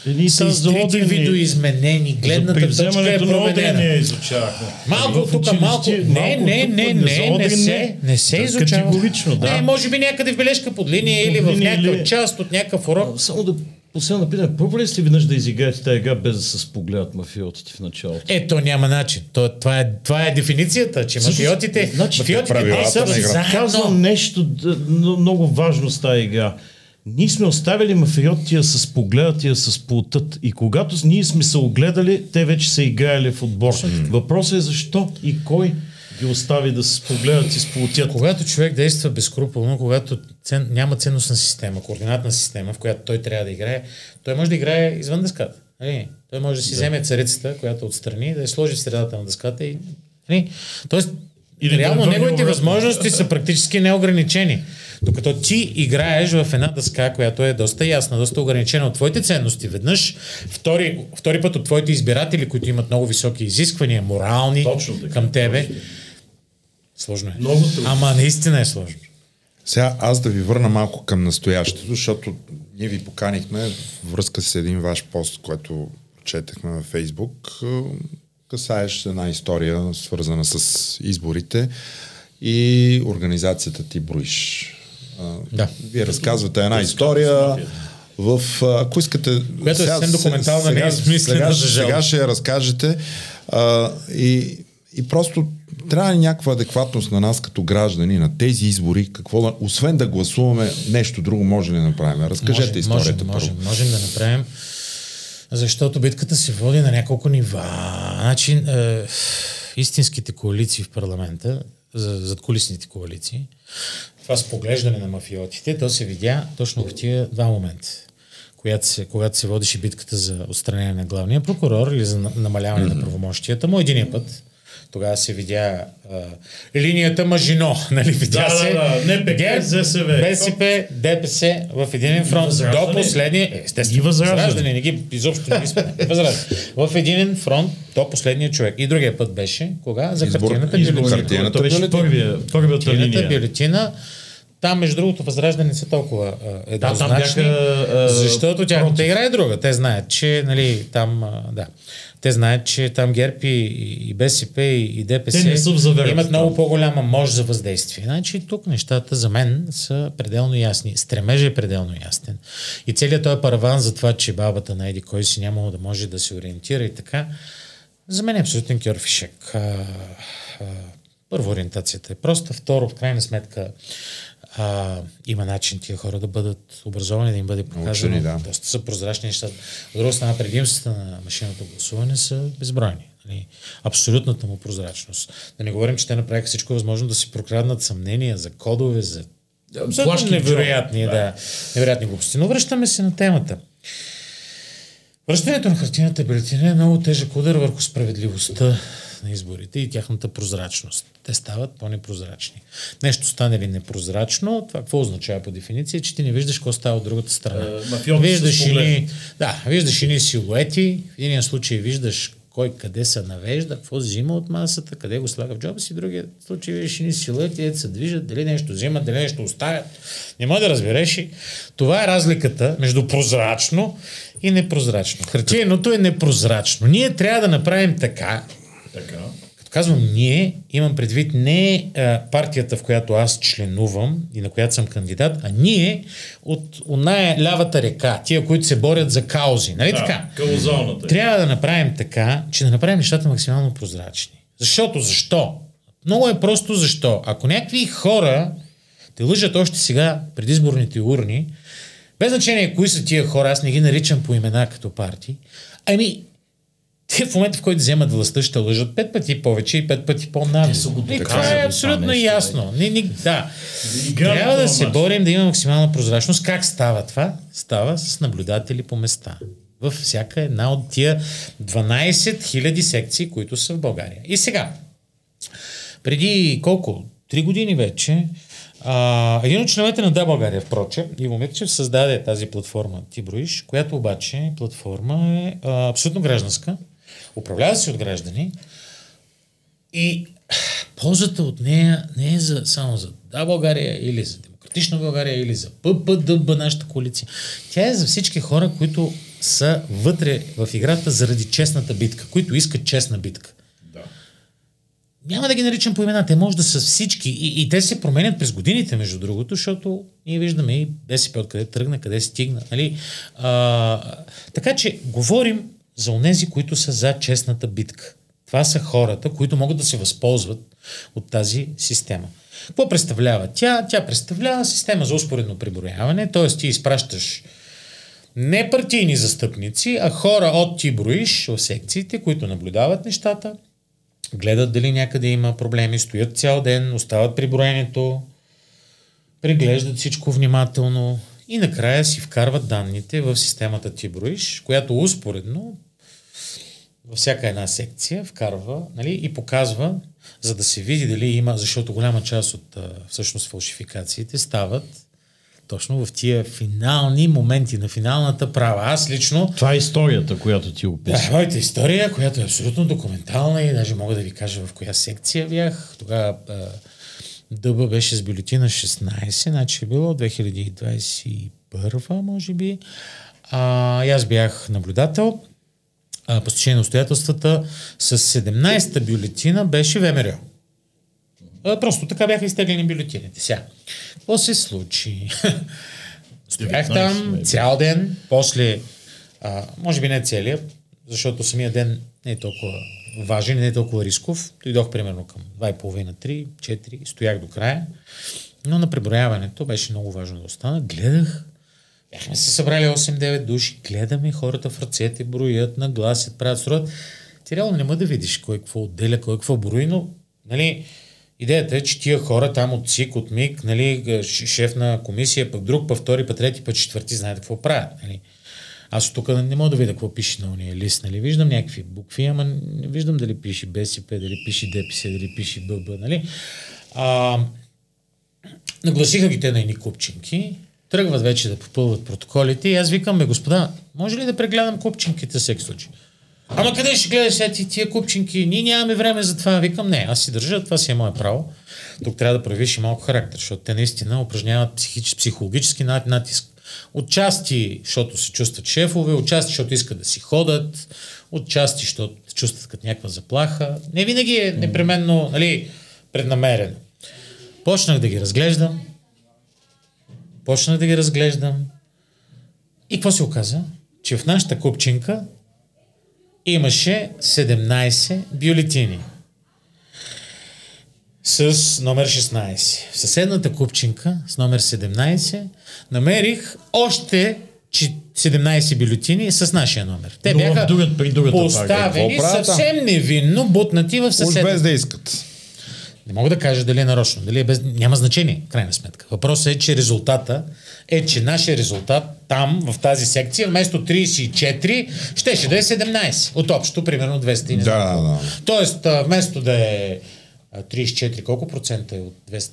Едни са изтрити, видоизменени, гледната точка е променена. не изучавахме. Малко В тук, училище малко. Не, малко не, не, не, не се, не се Да, изучава. Категорично, да. Не, може би някъде в бележка под линия или в или- част от някакъв урок. Само да последно да питам, пробвали ли сте веднъж да изиграете тази игра без да се спогледат мафиотите в началото? Е, то няма начин. То, това, е, това е дефиницията, че Всъщност, мафиотите, значи, мафиотите играта. заедно. Казвам нещо много важно с тази игра. Ние сме оставили мафиотите да се спогледат и да се сплутат. И когато ние сме се огледали, те вече са играели в отбор. Въпросът е защо и кой ги остави да се спогледат и сплутят. Когато човек действа безкруполно, когато цен, няма ценностна система, координатна система, в която той трябва да играе, той може да играе извън дъската. Нали? Той може да си да. вземе царицата, която отстрани, да я сложи в средата на дъската и... Нали? Тоест, Или реално неговите обратно. възможности са практически неограничени. Докато ти играеш в една дъска, която е доста ясна, доста ограничена от твоите ценности веднъж, втори, втори път от твоите избиратели, които имат много високи изисквания, морални Точно така, към тебе. Сложно е. Много трудно. Ама наистина е сложно. Сега аз да ви върна малко към настоящето, защото ние ви поканихме връзка с един ваш пост, който четахме във Фейсбук, касаещ една история, свързана с изборите и организацията ти броиш. Да. Вие разказвате една история в, ако искате... Която е съвсем документална, не е измислена, сега, за жал. сега ще я разкажете а, и, и просто трябва ли някаква адекватност на нас като граждани на тези избори, какво да, освен да гласуваме, нещо друго може ли да направим? Разкажете историята можем, първо. можем, можем да направим, защото битката се води на няколко нива. Значи, е, истинските коалиции в парламента, за, задкулисните коалиции, това с поглеждане на мафиотите, то се видя точно в тия два момента. Когато се, когато се водеше битката за отстранение на главния прокурор или за на- намаляване на правомощията му, единия път тогава се видя а, линията Мажино, нали? Видя Да, се да, да. НПК, ГЕРБ, ЗСВ. БСП, ДПС в един фронт до Възраждане. последния, естествено, И Възраждане. не ги, изобщо не ги. Възраждане. В един фронт до последния човек. И другия път беше, кога? За Избор- хартиената избор- бюлетина. хартиената Това беше бюлетина. първия, Хартиената линия. бюлетина, Там, между другото, Възраждане не са толкова еднозначни, бяха, а, защото тяхната против. игра е друга. Те знаят, че нали, там, а, да, те знаят, че там ГЕРБ и, и БСП и, и ДПС имат много по-голяма мощ за въздействие. Значи тук нещата за мен са пределно ясни. Стремежа е пределно ясен. И целият този параван за това, че бабата на Еди кой си нямало да може да се ориентира и така, за мен е абсолютен кьорфишек. Първо ориентацията е проста, второ, в крайна сметка а, има начин тия хора да бъдат образовани, да им бъде показано. Да. Доста са прозрачни нещата. От друга страна, предимствата на машинното гласуване са безбройни. Нали? Абсолютната му прозрачност. Да не говорим, че те направиха всичко възможно да си прокраднат съмнения за кодове, за абсолютно невероятни, да. да. невероятни глупости. Но връщаме се на темата. Връщането на хартината бюлетина е много тежък удар върху справедливостта на изборите и тяхната прозрачност. Те стават по-непрозрачни. Нещо стане ли непрозрачно, това какво означава по дефиниция? Че ти не виждаш какво става от другата страна. Е, виждаш ни, да, виждаш ни силуети, в един случай виждаш кой къде се навежда, какво взима от масата, къде го слага в джоба си, другия случай виждаш ни силуети, ето се движат, дали нещо взимат, дали нещо оставят. Не може да разбереш. и Това е разликата между прозрачно и непрозрачно. Хартиеното е непрозрачно. Ние трябва да направим така, Така. като казвам ние, имам предвид не а, партията, в която аз членувам и на която съм кандидат, а ние от оная лявата река, тия, които се борят за каузи. Нали така? Да, каузалната. е. Трябва да направим така, че да направим нещата максимално прозрачни. Защото, защо? Много е просто защо. Ако някакви хора те лъжат още сега предизборните урни, без значение кои са тия хора, аз не ги наричам по имена като партии, ами те в момента, в който вземат властта, ще лъжат пет пъти повече и пет пъти го И това е абсолютно нещо, ясно. Не, не, да. Трябва да се борим да има максимална прозрачност. Как става това? Става с наблюдатели по места. Във всяка една от тия 12 000 секции, които са в България. И сега, преди колко? Три години вече, а, един от членовете на Да България, впрочем, Иво Мирчев, създаде тази платформа Ти броиш, която обаче платформа е а, абсолютно гражданска, управлява се от граждани и ползата от нея не е за, само за Да България или за Демократична България или за ППДБ, нашата коалиция. Тя е за всички хора, които са вътре в играта заради честната битка, които искат честна битка. Да. Няма да ги наричам по имена, те може да са всички. И, и те се променят през годините, между другото, защото ние виждаме и БСП откъде тръгна, къде стигна. Нали? А, така че говорим за онези, които са за честната битка. Това са хората, които могат да се възползват от тази система. Какво представлява тя? Тя представлява система за успоредно преброяване, т.е. ти изпращаш не партийни застъпници, а хора от ти броиш в секциите, които наблюдават нещата, гледат дали някъде има проблеми, стоят цял ден, остават при броенето, преглеждат всичко внимателно и накрая си вкарват данните в системата ти броиш, която успоредно във всяка една секция вкарва нали, и показва, за да се види дали има, защото голяма част от всъщност фалшификациите стават точно в тия финални моменти на финалната права. Аз лично Това е историята, която ти да, описа. моята история, която е абсолютно документална и даже мога да ви кажа в коя секция бях. Тогава дъба беше с бюлетина 16, значи е било 2021, може би. А, и аз бях наблюдател. А, по стечение на обстоятелствата с 17-та бюлетина беше ВМРО. А, просто така бяха изтеглени бюлетините. Сега, какво се случи? Стоях 19, там maybe. цял ден, после, а, може би не целият, защото самия ден не е толкова важен, не е толкова рисков. Дойдох примерно към 2,5, 3, 4, стоях до края. Но на преброяването беше много важно да остана. Гледах, бяхме се събрали 8-9 души, гледаме хората в ръцете, броят, нагласят, правят, строят. Ти реално не да видиш кой какво отделя, кой какво брои, но нали, идеята е, че тия хора там от ЦИК, от МИК, нали, ш- шеф на комисия, пък друг, пък втори, пък трети, пък четвърти, знаят какво правят. Нали. Аз тук не мога да видя какво пише на уния лист. Нали. Виждам някакви букви, ама не виждам дали пише БСП, дали пише ДПС, дали пише ББ. Нали. А, нагласиха ги те на едни купчинки, тръгват вече да попълват протоколите и аз викам, бе, господа, може ли да прегледам купчинките всеки случай? Ама къде ще гледаш сега ти тия купчинки? Ние нямаме време за това. Викам, не, аз си държа, това си е мое право. Тук трябва да проявиш и малко характер, защото те наистина упражняват психич, психологически нат- натиск. Отчасти, защото се чувстват шефове, отчасти, защото искат да си ходят, отчасти, защото се чувстват като някаква заплаха. Не винаги е непременно, нали, преднамерено. Почнах да ги разглеждам. Почнах да ги разглеждам. И какво се оказа? Че в нашата купчинка имаше 17 бюлетини с номер 16. В съседната купчинка с номер 17 намерих още че- 17 бюлетини с нашия номер. Те Но бяха другата- при другата поставени там? съвсем невинно, бутнати в Уж съседната. без да искат. Не мога да кажа дали е нарочно, дали е без... Няма значение, крайна сметка. Въпросът е, че резултата е, че нашия резултат там, в тази секция, вместо 34, щеше да е 17. От общо, примерно 200 и не Да, колко. да. Тоест, вместо да е а, 34, колко процента е от 200?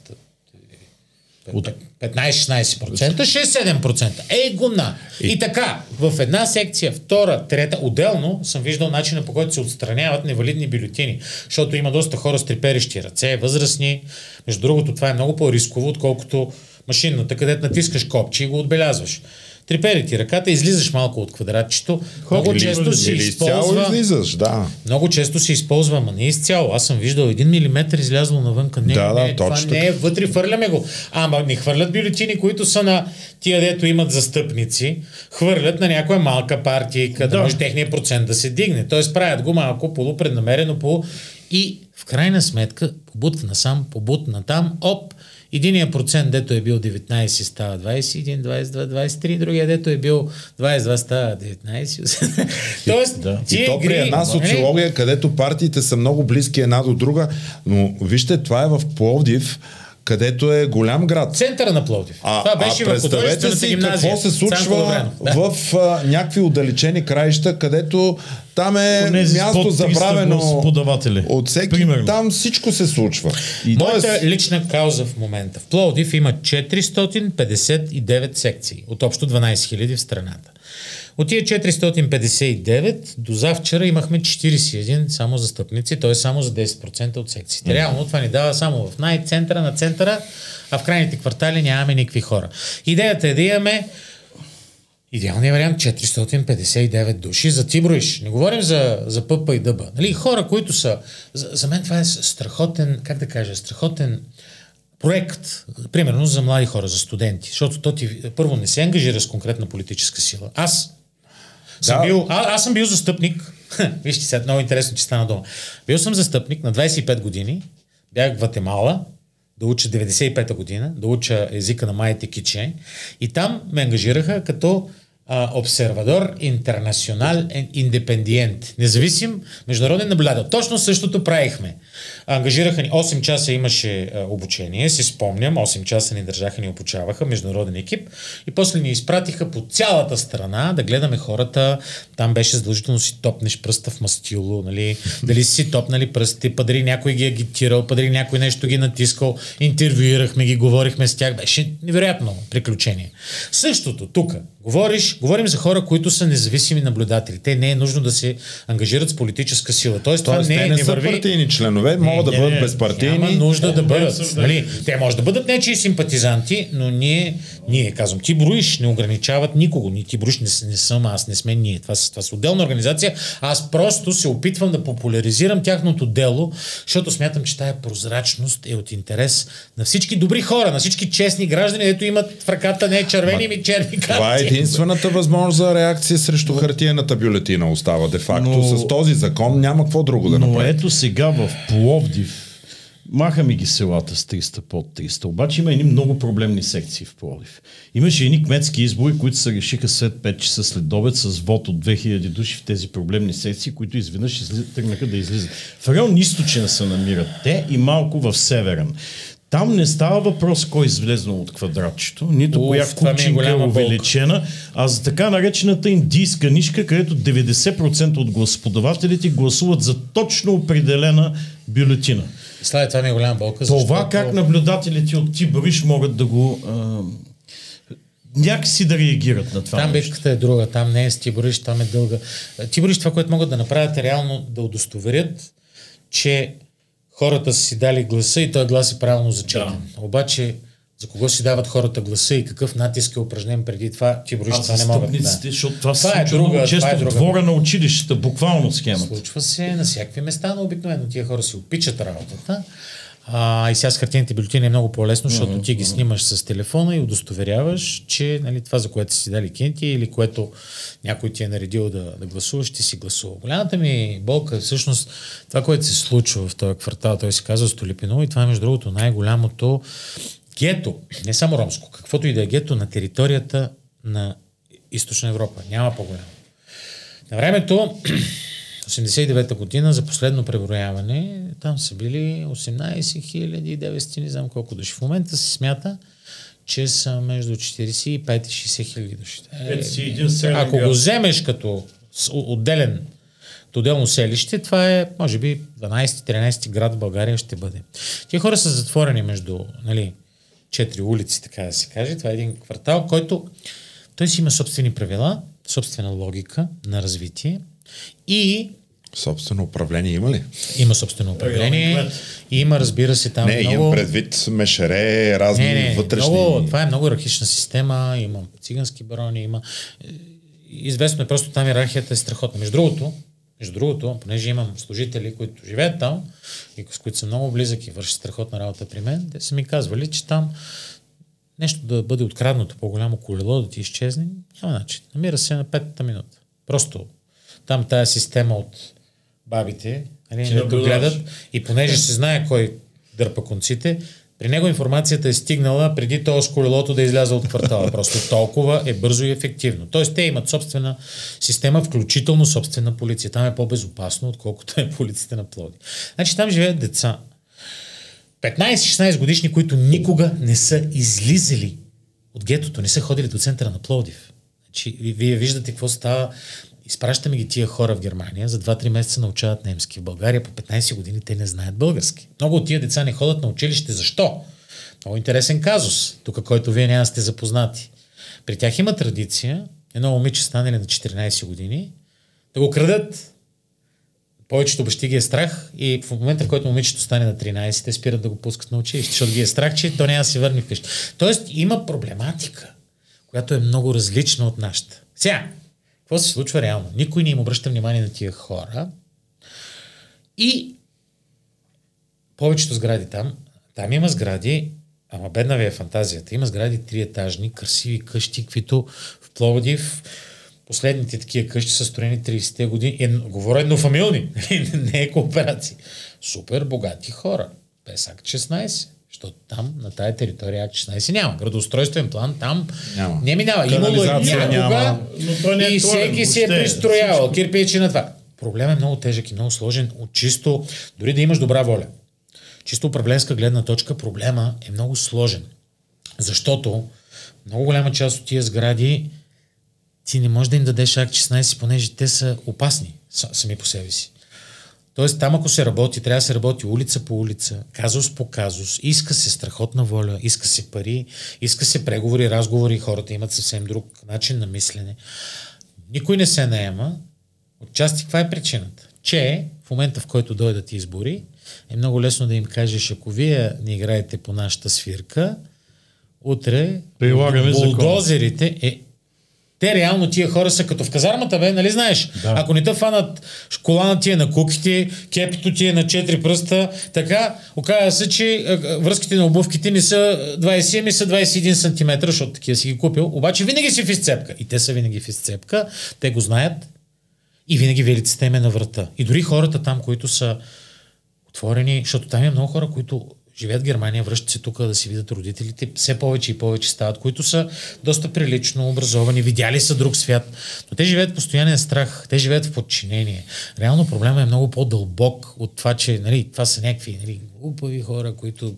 От- 15-16%, ще е 7%. Ей, гуна! И така, в една секция, втора, трета, отделно съм виждал начина по който се отстраняват невалидни бюлетини, защото има доста хора с треперещи ръце, възрастни. Между другото, това е много по-рисково, отколкото машинната, където натискаш копче и го отбелязваш. Трепери ти ръката, излизаш малко от квадратчето. Много или- често се Или използва... излизаш, да. Много често се използва, ама не изцяло. Аз съм виждал един милиметър излязло навънка. Не, Да, да, не, това точно не е вътре, хвърляме го. Ама не хвърлят бюлетини, които са на тия, дето имат застъпници, хвърлят на някоя малка партия, къде Да. може техния процент да се дигне. Тоест правят го малко полупреднамерено, полу... и в крайна сметка, побут насам, побут натам, оп, Единия процент, дето е бил 19, става 21, 22, 23, другия, дето е бил 22, става 19. Тоест, Да. И то при една нали? социология, където партиите са много близки една до друга, но вижте, това е в Пловдив, където е голям град. Центъра на Пловдив. Това беше а представете си гимназия. какво се случва. Да. в а, някакви отдалечени краища, където там е Онези с място под 300 забравено от всеки. Примерно. Там всичко се случва. И Тоест, Моята лична кауза в момента. В Пловдив има 459 секции от общо 12 000 в страната. От тия 459 до завчера имахме 41 само застъпници, т.е. само за 10% от секциите. Реално това ни дава само в най-центъра на центъра, а в крайните квартали нямаме никакви хора. Идеята е да имаме Идеалният вариант 459 души за ти броиш. Не говорим за, за пъпа и дъба. Нали, хора, които са... За, за мен това е страхотен, как да кажа, страхотен проект, примерно за млади хора, за студенти. Защото то ти първо не се ангажира с конкретна политическа сила. Аз съм Да. бил, а, аз съм бил застъпник. Вижте сега, много интересно, че стана дума. Бил съм застъпник на 25 години. Бях в Гватемала, да уча 95-та година, да уча езика на майите киче. И там ме ангажираха като обсервадор интернационал индепендиент. Независим международен наблюдател. Точно същото правихме. Ангажираха ни 8 часа имаше обучение, си спомням, 8 часа ни държаха, ни обучаваха, международен екип и после ни изпратиха по цялата страна да гледаме хората. Там беше задължително си топнеш пръста в мастило, нали? Дали си топнали пръсти, па дали някой ги агитирал, па дали някой нещо ги натискал, интервюирахме ги, говорихме с тях. Беше невероятно приключение. Същото тук. Говориш, говорим за хора, които са независими наблюдатели. Те не е нужно да се ангажират с политическа сила. Тоест, Тоест, това не, те е- не не са върви... партийни членове, могат да не, бъдат не, безпартийни. Няма нужда да О, бъдат. да, да. Нали? Те може да бъдат нечии симпатизанти, но ние, ние казвам, ти броиш, не ограничават никого. Ни ти броиш, не, не съм аз, не сме ние. Това, това са отделна организация. Аз просто се опитвам да популяризирам тяхното дело, защото смятам, че тая прозрачност е от интерес на всички добри хора, на всички честни граждани, ето имат в ръката не червени, ми черни карти. Това е единствената възможност за реакция срещу хартиената бюлетина остава де-факто. Но- С този закон няма какво друго да Но направи. ето сега в Пловдив, маха ми ги селата с 300 под 300, обаче има едни много проблемни секции в Пловдив. Имаше едни кметски избори, които се решиха след 5 часа след обед с вод от 2000 души в тези проблемни секции, които изведнъж тръгнаха да излизат. В район източен се намират те и малко в северен. Там не става въпрос кой е излезнал от квадратчето, нито Уф, коя това е купчинка е болка. увеличена, а за така наречената индийска нишка, където 90% от гласоподавателите гласуват за точно определена бюлетина. Слава, това ми е голяма болка. Това защото- как наблюдателите от Тибриш могат да го някакси да реагират на това Там битката е друга, там не е с Тибориш, там е дълга. Тибориш това, което могат да направят е реално да удостоверят, че хората са си дали гласа и този глас е правилно зачетен. Да. Обаче, за кого си дават хората гласа и какъв натиск е упражнен преди това, Тибориш А това не могат. Да. защото това, Това се е друга- често това е друга. двора на училищата, буквално схемата. Случва се на всякакви места, но обикновено тия хора си опичат работата. А, и сега с хартиените бюлетини е много по-лесно, защото ти ги снимаш с телефона и удостоверяваш, че нали, това, за което си дали кенти или което някой ти е наредил да, да гласуваш, ти си гласува. Голямата ми болка е всъщност това, което се случва в този квартал, той се казва Столипиново и това е между другото най-голямото гето, не само ромско, каквото и да е гето на територията на Източна Европа. Няма по-голямо. На времето, 89-та година, за последно преброяване, там са били 18 900, не знам колко души. В момента се смята, че са между 45 и 60 хиляди души. Среден Ако го вземеш като отделен, отделно селище, това е, може би, 12-13 град в България ще бъде. Тия хора са затворени между, нали, четири улици, така да се каже. Това е един квартал, който той си има собствени правила, собствена логика на развитие и Собствено управление има ли? има собствено управление. И има, разбира се, там не, много... имам предвид мешере, разни Не, не, вътрешни... много, това е много иерархична система, има цигански барони, има... Известно е, просто там иерархията е страхотна. Между другото, между другото, понеже имам служители, които живеят там и с които съм много близък и вършат страхотна работа при мен, те са ми казвали, че там нещо да бъде откраднато по-голямо колело, да ти изчезне, няма начин. Намира се на петата минута. Просто там тая система от бабите, нали, не гледат и понеже се знае кой дърпа конците, при него информацията е стигнала преди то с колелото да изляза от квартала. Просто толкова е бързо и ефективно. Тоест те имат собствена система, включително собствена полиция. Там е по-безопасно, отколкото е полицията на Плоди. Значи там живеят деца. 15-16 годишни, които никога не са излизали от гетото, не са ходили до центъра на Пловдив. Значи, ви- вие виждате какво става. Изпращаме ги тия хора в Германия, за 2-3 месеца научават немски. В България по 15 години те не знаят български. Много от тия деца не ходят на училище. Защо? Много интересен казус, тук който вие няма сте запознати. При тях има традиция, едно момиче станали на 14 години, да го крадат повечето бащи ги е страх и в момента, в който момичето стане на 13, те спират да го пускат на училище, защото ги е страх, че то няма да се върне вкъщи. Тоест има проблематика, която е много различна от нашата. Сега, какво се случва реално? Никой не им обръща внимание на тия хора и повечето сгради там, там има сгради, ама бедна ви е фантазията, има сгради триетажни, красиви къщи, каквито в Пловдив последните такива къщи са строени 30-те години. Е, говоря еднофамилни, не е кооперации. Супер богати хора. Без акт 16. Защото там, на тая територия акт 16 няма. Градоустройствен план там Няма. не минава. Имало е някога няма. Но той не е и всеки си е въобще. пристроявал кирпичи на това. Проблемът е много тежък и много сложен от чисто, дори да имаш добра воля. Чисто управленска гледна точка, проблема е много сложен. Защото много голяма част от тия сгради ти не можеш да им дадеш акт 16, понеже те са опасни са- сами по себе си. Тоест там ако се работи, трябва да се работи улица по улица, казус по казус, иска се страхотна воля, иска се пари, иска се преговори, разговори, хората имат съвсем друг начин на мислене. Никой не се наема. Отчасти каква е причината? Че в момента, в който дойдат избори, е много лесно да им кажеш, ако вие не играете по нашата свирка, утре Прилагаме булдозерите е те реално тия хора са като в казармата, бе, нали знаеш? Да. Ако не те фанат колана ти е на куките, кепито ти е на 4 пръста, така, оказва се, че връзките на обувките не са 20, ми са 21 см, защото такива си ги купил. Обаче винаги си в изцепка. И те са винаги в изцепка, те го знаят и винаги велицата им е на врата. И дори хората там, които са отворени, защото там има много хора, които живеят в Германия, връщат се тук да си видят родителите, все повече и повече стават, които са доста прилично образовани, видяли са друг свят, но те живеят в постоянен страх, те живеят в подчинение. Реално проблема е много по-дълбок от това, че нали, това са някакви нали, глупави хора, които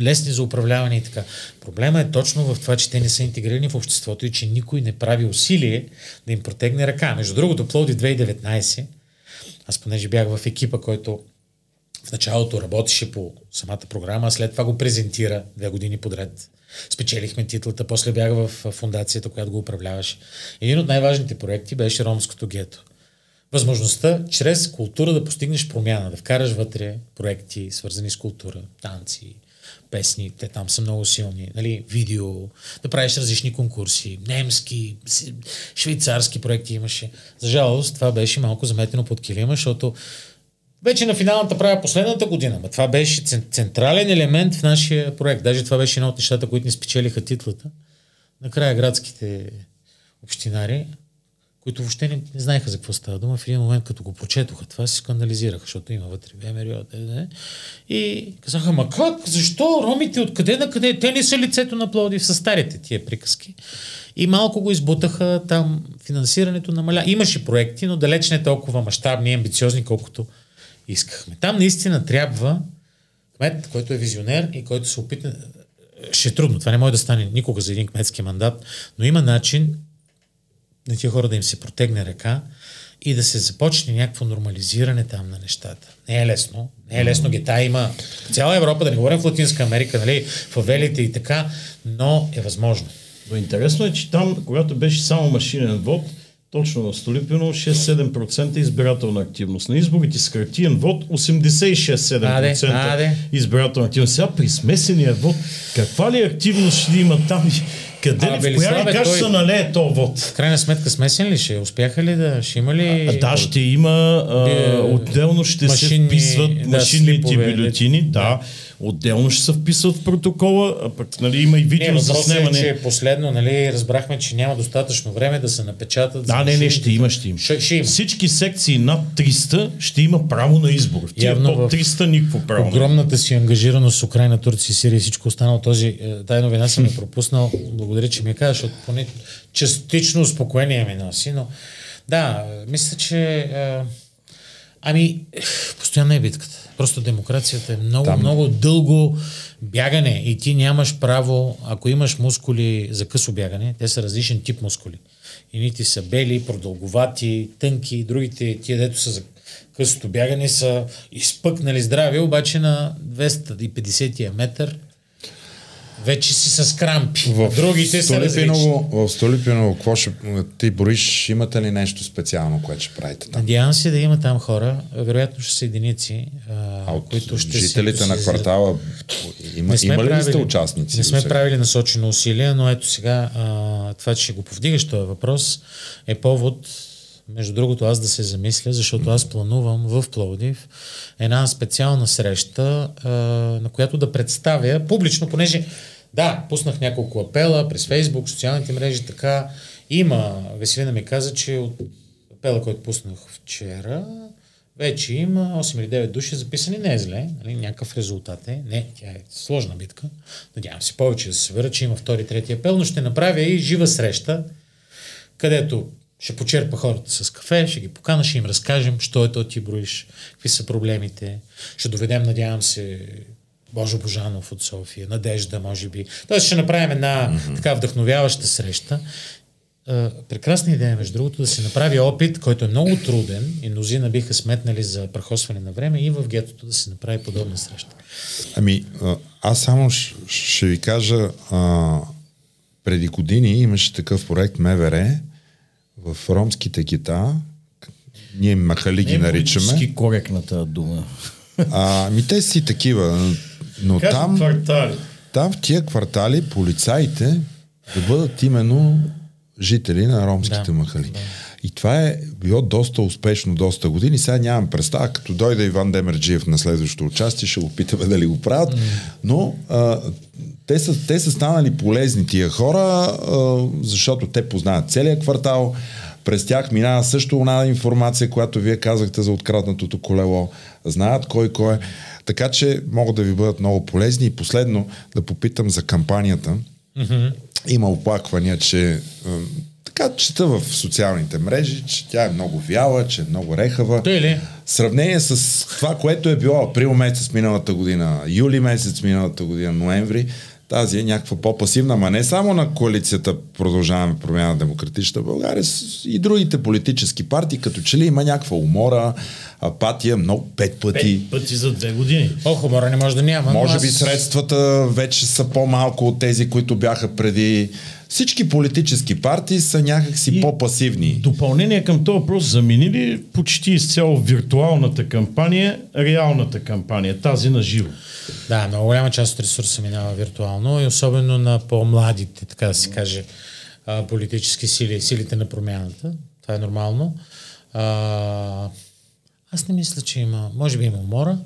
лесни за управляване и така. Проблема е точно в това, че те не са интегрирани в обществото и че никой не прави усилие да им протегне ръка. Между другото, Плоди 2019, аз понеже бях в екипа, който В началото работеше по самата програма, след това го презентира две години подред. Спечелихме титлата, после бях в фундацията, която го управляваше. Един от най-важните проекти беше Ромското гето. Възможността чрез култура да постигнеш промяна, да вкараш вътре проекти, свързани с култура, танци, песни, те там са много силни, нали, видео, да правиш различни конкурси, немски, швейцарски проекти имаше. За жалост, това беше малко заметено под килима, защото вече на финалната правя последната година, но това беше централен елемент в нашия проект. Даже това беше едно от нещата, които ни спечелиха титлата. Накрая градските общинари които въобще не, не знаеха за какво става дума. В един момент, като го прочетоха, това се скандализираха, защото има вътре ВМРО. И казаха, ма как? Защо? Ромите откъде на къде? Те не са лицето на Плодив, са старите тия приказки. И малко го избутаха там, финансирането намаля. Имаше проекти, но далеч не толкова мащабни и амбициозни, колкото искахме. Там наистина трябва кмет, който е визионер и който се опита ще е трудно. Това не може да стане никога за един кметски мандат, но има начин на тия хора да им се протегне ръка и да се започне някакво нормализиране там на нещата. Не е лесно. Не е лесно. Гита има цяла Европа, да не говорим в Латинска Америка, нали, в Авелите и така, но е възможно. Но интересно е, че там, когато беше само машинен вод, точно в Столипино 6-7% избирателна активност. На изборите с хартиен вод 86-7% избирателна активност. Сега при смесения вод, каква ли активност ще има там? Къде а, ли, в коя ли каша той... налее то вод? В крайна сметка смесен ли ще? Успяха ли да? Ще има ли... А, да, ще има. А, отделно ще машинни, се вписват да, машинните бюлетини. Да. да отделно ще се вписват в протокола, а пък нали, има и видео не, за снимане. Е, че последно нали, разбрахме, че няма достатъчно време да се напечатат. Да, не, не, ще има, ще има. Ще, ще има. Всички секции над 300 ще има право на избор. Явно под 300 никакво право. Огромната си ангажираност с Украина, Турция, Сирия и всичко останало, този, е, тази новина съм е пропуснал. Благодаря, че ми я казваш, защото поне частично успокоение ми носи, но да, мисля, че е, ами, постоянно е битката. Просто демокрацията е много, Там... много дълго бягане и ти нямаш право, ако имаш мускули за късо бягане, те са различен тип мускули. Едните са бели, продълговати, тънки, другите, тия дето са за късото бягане, са изпъкнали здрави, обаче на 250 метър вече си с крампи. В Другите са различни. В Столипиново, какво ще, ти бориш, имате ли нещо специално, което ще правите там? Надявам се да има там хора, вероятно ще са единици, а, от които ще жителите си, на квартала, има, има ли правили, сте участници? Не сме правили насочено усилия, но ето сега а, това, че го повдигаш този въпрос, е повод между другото, аз да се замисля, защото аз планувам в Пловдив една специална среща, а, на която да представя публично, понеже да, пуснах няколко апела през Фейсбук, социалните мрежи, така. Има, Веселина ми каза, че от апела, който пуснах вчера, вече има 8 или 9 души записани. Не е зле, нали? някакъв резултат е. Не, тя е сложна битка. Надявам се повече да се събера, че има втори, трети апел, но ще направя и жива среща, където ще почерпа хората с кафе, ще ги покана, ще им разкажем, що е то ти броиш, какви са проблемите. Ще доведем, надявам се, Божо Божанов от София, Надежда, може би. Тоест ще направим една mm-hmm. така вдъхновяваща среща. прекрасна идея, между другото, да се направи опит, който е много труден и мнозина биха сметнали за прахосване на време и в гетото да се направи подобна среща. Ами, аз само ще ви кажа, а, преди години имаше такъв проект МВР, в ромските гета, ние махали ги наричаме. Не коректната дума. А, ми те си такива, но как там, квартали? там в тия квартали полицаите да бъдат именно жители на ромските да, махали. Да. И това е било доста успешно, доста години. Сега нямам представа, като дойде Иван Демерджиев на следващото участие, ще опитаме дали го правят, mm. но а, те, са, те са станали полезни тия хора, а, защото те познават целият квартал, през тях минава също една информация, която вие казахте за откраднатото колело. Знаят кой кой е. Така че могат да ви бъдат много полезни. И последно да попитам за кампанията. Mm-hmm. Има оплаквания, че така чета в социалните мрежи, че тя е много вяла, че е много рехава. Ли? Сравнение с това, което е било април месец миналата година, юли месец миналата година, ноември, Тази е някаква по-пасивна, ма не само на коалицията Продължаваме промяна на демократична България, и другите политически партии, като че ли има някаква умора, апатия, много пет пъти. Пет пъти за две години. О, умора не може да няма. Може аз... би средствата вече са по-малко от тези, които бяха преди. Всички политически партии са някакси и по-пасивни. Допълнение към този въпрос, заменили почти изцяло виртуалната кампания, реалната кампания, тази на живо. Да, много голяма част от ресурса минава виртуално и особено на по-младите, така да се каже, политически сили, силите на промяната. Това е нормално. А, аз не мисля, че има. Може би има умора.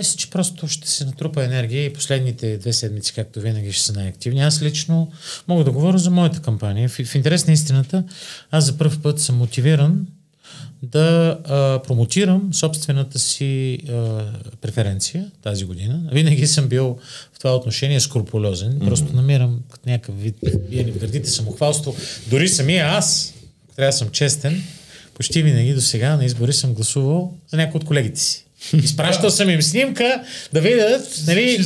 Мисля, че просто ще се натрупа енергия и последните две седмици, както винаги, ще са най-активни. Аз лично мога да говоря за моята кампания. В, в интерес на истината, аз за първ път съм мотивиран да а, промотирам собствената си а, преференция тази година. Винаги съм бил в това отношение скрупулезен. Mm-hmm. Просто намирам някакъв вид вие ни градите самохвалство. Дори самия аз, трябва да съм честен, почти винаги до сега на избори съм гласувал за някой от колегите си. Изпращал съм им снимка да видят, нали,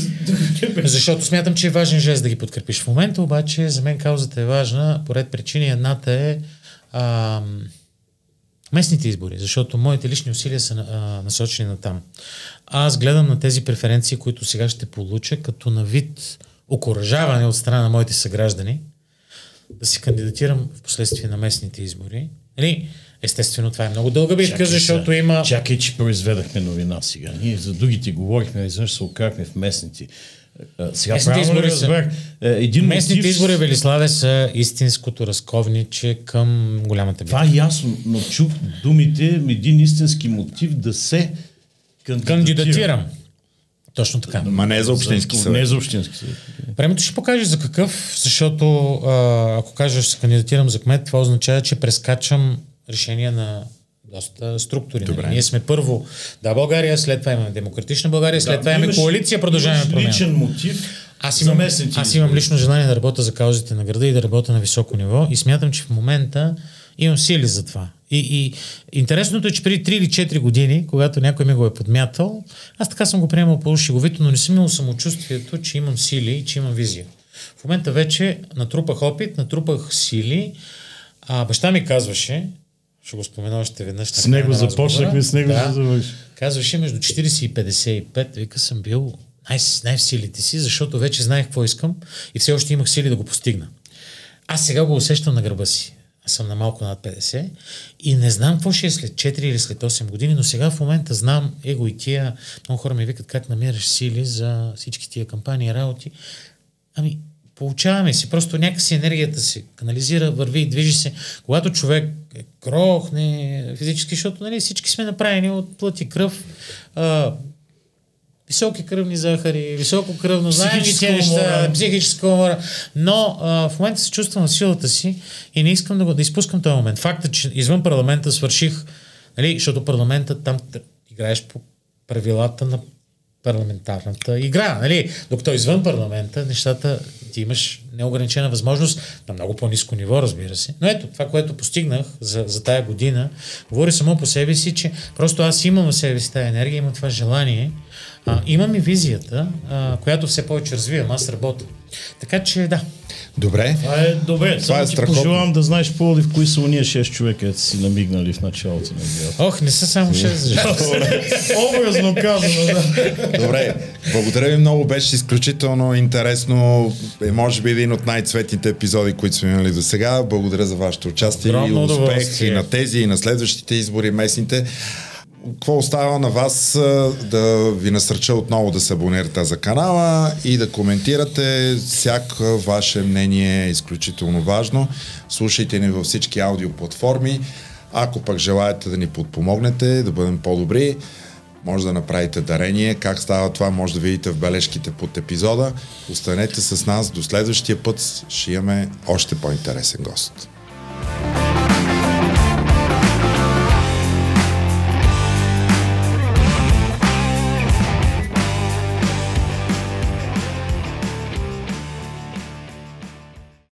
защото смятам, че е важен жест да ги подкрепиш. В момента обаче за мен каузата е важна, поред причини. Едната е ам, местните избори, защото моите лични усилия са а, насочени на там. Аз гледам на тези преференции, които сега ще получа, като на вид окоръжаване от страна на моите съграждани да си кандидатирам в последствие на местните избори. Нали? Естествено, това е много дълга битка, чакай, защото са, има... Чакай, че произведахме новина сега. Ние за другите говорихме, изведнъж се окарахме в местните. Сега местните избори разбрах. Са, е, един местните мотив... избори, Велиславе, са истинското разковниче към голямата битка. Това е ясно, но чух думите, един истински мотив да се кандидатирам. кандидатирам. Точно така. Ма не е за общински съвет. Не е за общински съвет. Времето ще покаже за какъв, защото ако кажеш се кандидатирам за кмет, това означава, че прескачам решения на доста структури. Нали? Добре. Ние сме първо да България, след това имаме Демократична България, след да, това имаме коалиция, продължаваме промяна. личен мотив аз имам, аз имам лично желание да работя за каузите на града и да работя на високо ниво и смятам, че в момента имам сили за това. И, и интересното е, че преди 3 или 4 години, когато някой ми го е подмятал, аз така съм го приемал по-шеговито, но не съм имал самочувствието, че имам сили и че имам визия. В момента вече натрупах опит, натрупах сили. А, баща ми казваше, ще го спомена още веднъж. С него започнахме, с него да, завърши. Казваше между 40 и 55, вика съм бил най- най- в силите си, защото вече знаех какво искам и все още имах сили да го постигна. Аз сега го усещам на гърба си. Аз съм на малко над 50 и не знам какво ще е след 4 или след 8 години, но сега в момента знам его и тия. Много хора ми викат как намираш сили за всички тия кампании и работи. Ами, получаваме си, просто някакси енергията се канализира, върви и движи се. Когато човек крохне физически, защото нали, всички сме направени от плът и кръв, а, високи кръвни захари, високо кръвно, знаем ги тези неща, психическа умора, но а, в момента се чувствам на силата си и не искам да, го, да изпускам този момент. Факта, че извън парламента свърших, нали, защото парламента там играеш по правилата на парламентарната игра. Нали? Докато извън парламента, нещата ти имаш неограничена възможност на много по-низко ниво, разбира се. Но ето, това, което постигнах за, за тая година, говори само по себе си, че просто аз имам в себе си тая енергия, имам това желание, а, имам и визията, а, която все повече развивам, аз работя. Така че да, Добре. Това е добре. Това е ти страхотно. пожелавам да знаеш по в кои са уния 6 човека, си намигнали в началото на играта. Ох, не са само 6. Образно казано, да. Добре. Благодаря ви много. Беше изключително интересно. Е, може би един от най-цветните епизоди, които сме имали до сега. Благодаря за вашето участие и успех и на тези, и на следващите избори местните какво остава на вас да ви насърча отново да се абонирате за канала и да коментирате. Всяко ваше мнение е изключително важно. Слушайте ни във всички аудиоплатформи. Ако пък желаете да ни подпомогнете, да бъдем по-добри, може да направите дарение. Как става това, може да видите в бележките под епизода. Останете с нас до следващия път. Ще имаме още по-интересен гост.